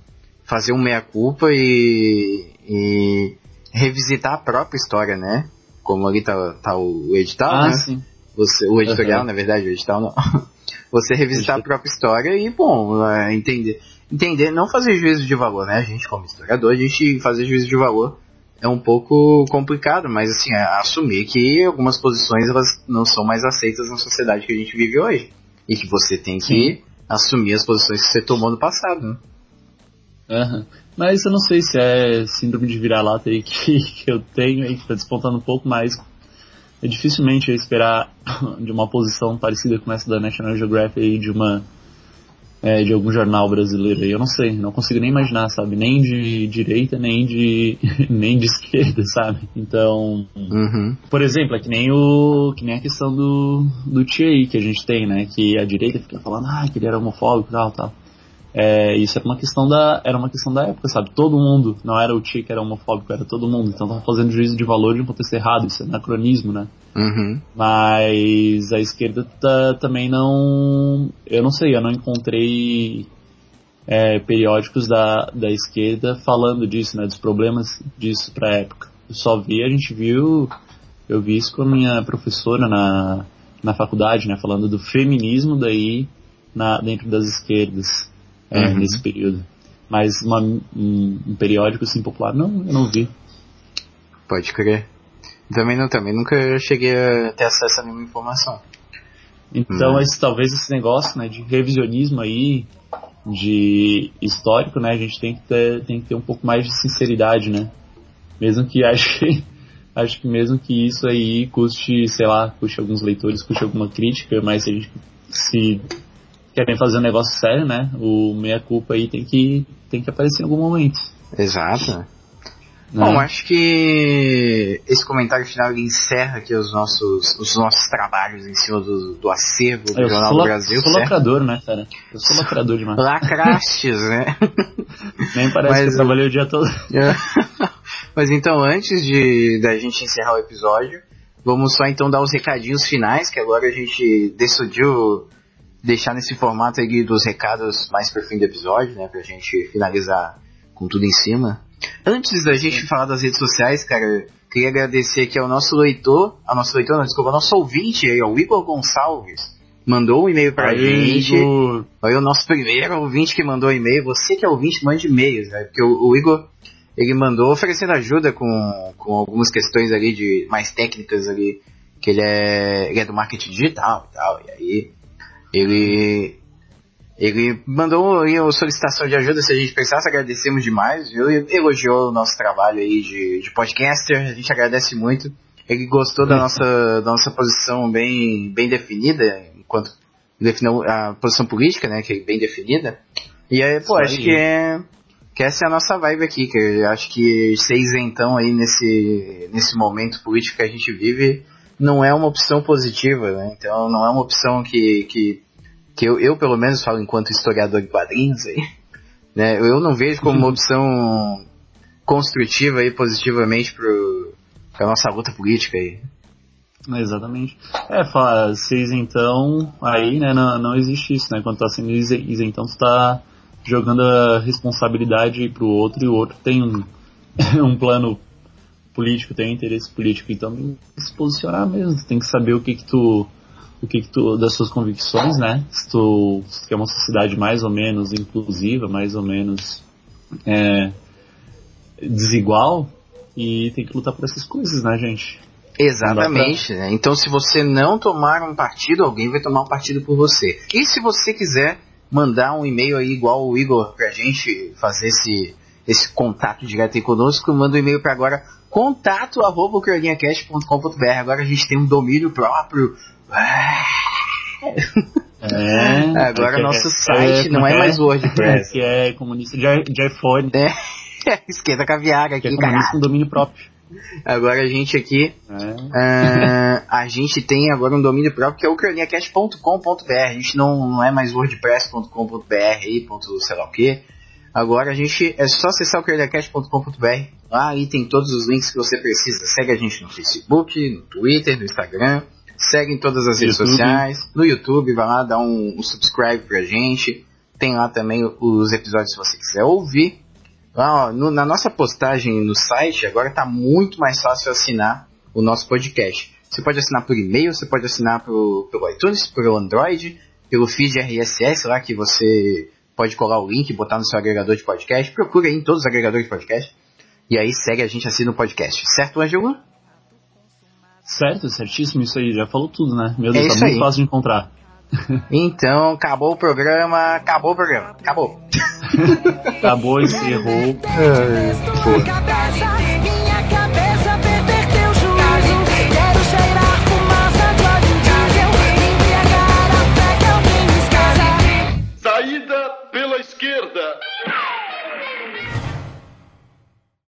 Speaker 2: fazer um meia-culpa e, e revisitar a própria história, né? Como ali tá, tá o edital,
Speaker 1: Ah,
Speaker 2: né?
Speaker 1: sim.
Speaker 2: Você, o editorial,
Speaker 1: Aham.
Speaker 2: na verdade, o edital não. Você revisitar a própria história e, bom, é, entender. Entender, não fazer juízo de valor, né? A gente, como historiador, a gente fazer juízo de valor é um pouco complicado, mas assim, é assumir que algumas posições elas não são mais aceitas na sociedade que a gente vive hoje. E que você tem que assumir as posições que você tomou no passado, né?
Speaker 1: Aham. Mas eu não sei se é síndrome de vira-lata aí que, que eu tenho aí, que tá despontando um pouco mais. É dificilmente eu esperar de uma posição parecida com essa da National Geographic aí, de uma é, de algum jornal brasileiro aí. Eu não sei, não consigo nem imaginar, sabe? Nem de direita, nem de nem de esquerda, sabe? Então,
Speaker 2: Uhum.
Speaker 1: por exemplo, é que nem o que nem a questão do do aí que a gente tem, né? Que a direita fica falando, ah, que ele era homofóbico, tal, tal. É, isso era uma questão da era uma questão da época, sabe? Todo mundo, não era o Tia que era homofóbico, era todo mundo. Então tava fazendo juízo de valor de um contexto errado, isso é anacronismo, né?
Speaker 2: Uhum.
Speaker 1: Mas a esquerda tá- também não. Eu não sei, eu não encontrei é, periódicos da, da esquerda falando disso, né? Dos problemas disso pra época. Eu só vi, a gente viu. Eu vi isso com a minha professora na, na faculdade, né? Falando do feminismo daí na, dentro das esquerdas é,
Speaker 2: Uhum.
Speaker 1: nesse período. Mas uma- um, um periódico assim popular, não, eu não vi.
Speaker 2: Pode crer. Também não, também nunca cheguei a ter acesso a nenhuma informação.
Speaker 1: Então,
Speaker 2: Hum.
Speaker 1: esse, talvez esse negócio né, de revisionismo aí, de histórico, né, a gente tem que ter, tem que ter um pouco mais de sinceridade, né? Mesmo que acho que, acho que mesmo que isso aí custe, sei lá, custe alguns leitores, custe alguma crítica, mas se a gente se querem fazer um negócio sério, né, o meia culpa aí tem que, tem que aparecer em algum momento.
Speaker 2: Exato.
Speaker 1: né?
Speaker 2: Bom, acho que esse comentário final encerra aqui os nossos, os nossos trabalhos em cima do, do acervo do
Speaker 1: eu
Speaker 2: Jornal do Brasil,
Speaker 1: sou
Speaker 2: certo?
Speaker 1: lacrador, né, cara? Eu sou lacrador demais.
Speaker 2: Lacrastes, né?
Speaker 1: Nem parece que
Speaker 2: Mas-
Speaker 1: eu trabalhei o dia todo.
Speaker 2: Mas então, antes de da gente encerrar o episódio, vamos só então dar os recadinhos finais, que agora a gente decidiu deixar nesse formato aí dos recados mais pro fim do episódio, né? Pra gente finalizar com tudo em cima. Antes da gente falar das redes sociais, cara, queria agradecer aqui ao nosso leitor, ao nosso leitor, não, desculpa, ao nosso ouvinte aí, ao Igor Gonçalves. Mandou um e-mail pra
Speaker 1: Aí,
Speaker 2: gente.
Speaker 1: Igor,
Speaker 2: Foi o nosso primeiro ouvinte que mandou e-mail. Você que é ouvinte, mande e-mails, né? Porque o, o Igor, ele mandou oferecendo ajuda com, com algumas questões ali de mais técnicas ali, que ele é, ele é do marketing digital e tal. E aí ele ele mandou aí uma solicitação de ajuda se a gente precisasse, agradecemos demais, viu? E elogiou o nosso trabalho aí de, de podcaster, a gente agradece muito. Ele gostou da nossa, da nossa posição bem, bem definida, enquanto definiu a posição política, né, que é bem definida. E aí, pô, acho que é que essa é a nossa vibe aqui, que eu acho que ser isentão aí nesse, nesse momento político que a gente vive não é uma opção positiva, né? Então não é uma opção que, que, que eu, eu pelo menos falo enquanto historiador de quadrinhos aí, né? Eu não vejo como uma opção construtiva e positivamente pro, pra nossa luta política aí.
Speaker 1: Exatamente. É, fa- vocês então, aí, né, não, não existe isso, né? Quando tá sendo ise- isentão, você tá jogando a responsabilidade pro outro e o outro tem um, um plano político, tem um interesse político, então tem que se posicionar mesmo, tem que saber o que que tu, o que que tu, das suas convicções, né? Se tu, se tu quer uma sociedade mais ou menos inclusiva, mais ou menos é, desigual, e tem que lutar por essas coisas, né, gente?
Speaker 2: Exatamente, né? Então se você não tomar um partido, alguém vai tomar um partido por você. E se você quiser mandar um e-mail aí igual o Igor pra gente fazer esse, esse contato direto aí conosco, manda um e-mail pra agora contato arroba. Agora a gente tem um domínio próprio.
Speaker 1: É,
Speaker 2: Agora
Speaker 1: é que
Speaker 2: nosso
Speaker 1: é-
Speaker 2: site
Speaker 1: é-
Speaker 2: não é
Speaker 1: é-
Speaker 2: mais WordPress.
Speaker 1: Que é comunista de, de iPhone,
Speaker 2: É, esquenta caviar
Speaker 1: que
Speaker 2: aqui,
Speaker 1: é comunista com domínio próprio.
Speaker 2: Agora a gente aqui
Speaker 1: É.
Speaker 2: Ah, a gente tem agora um domínio próprio que é o croniacast.com.br. A gente não, não é mais wordpress.com.br aí, ponto sei lá o que. Agora a gente é só acessar o croniacast.com.br. Lá aí tem todos os links que você precisa. Segue a gente no Facebook, no Twitter, no Instagram. Segue em todas as redes
Speaker 1: YouTube.
Speaker 2: sociais. No YouTube, vai lá, dá um, um subscribe pra gente. Tem lá também os episódios se você quiser ouvir. Lá, ó, no- na nossa postagem no site, agora tá muito mais fácil assinar o nosso podcast. Você pode assinar por e-mail, você pode assinar pro, pelo iTunes, pelo Android, pelo feed RSS lá que você pode colar o link e botar no seu agregador de podcast. Procura aí em todos os agregadores de podcast. E aí segue a gente assina o podcast. Certo, Ângelo?
Speaker 1: Certo, certíssimo, isso aí, já falou tudo, né? Meu Deus,
Speaker 2: é
Speaker 1: tá muito
Speaker 2: aí.
Speaker 1: fácil de encontrar.
Speaker 2: Então, acabou o programa, acabou o programa, acabou.
Speaker 1: acabou, encerrou.
Speaker 2: Saída pela
Speaker 4: esquerda.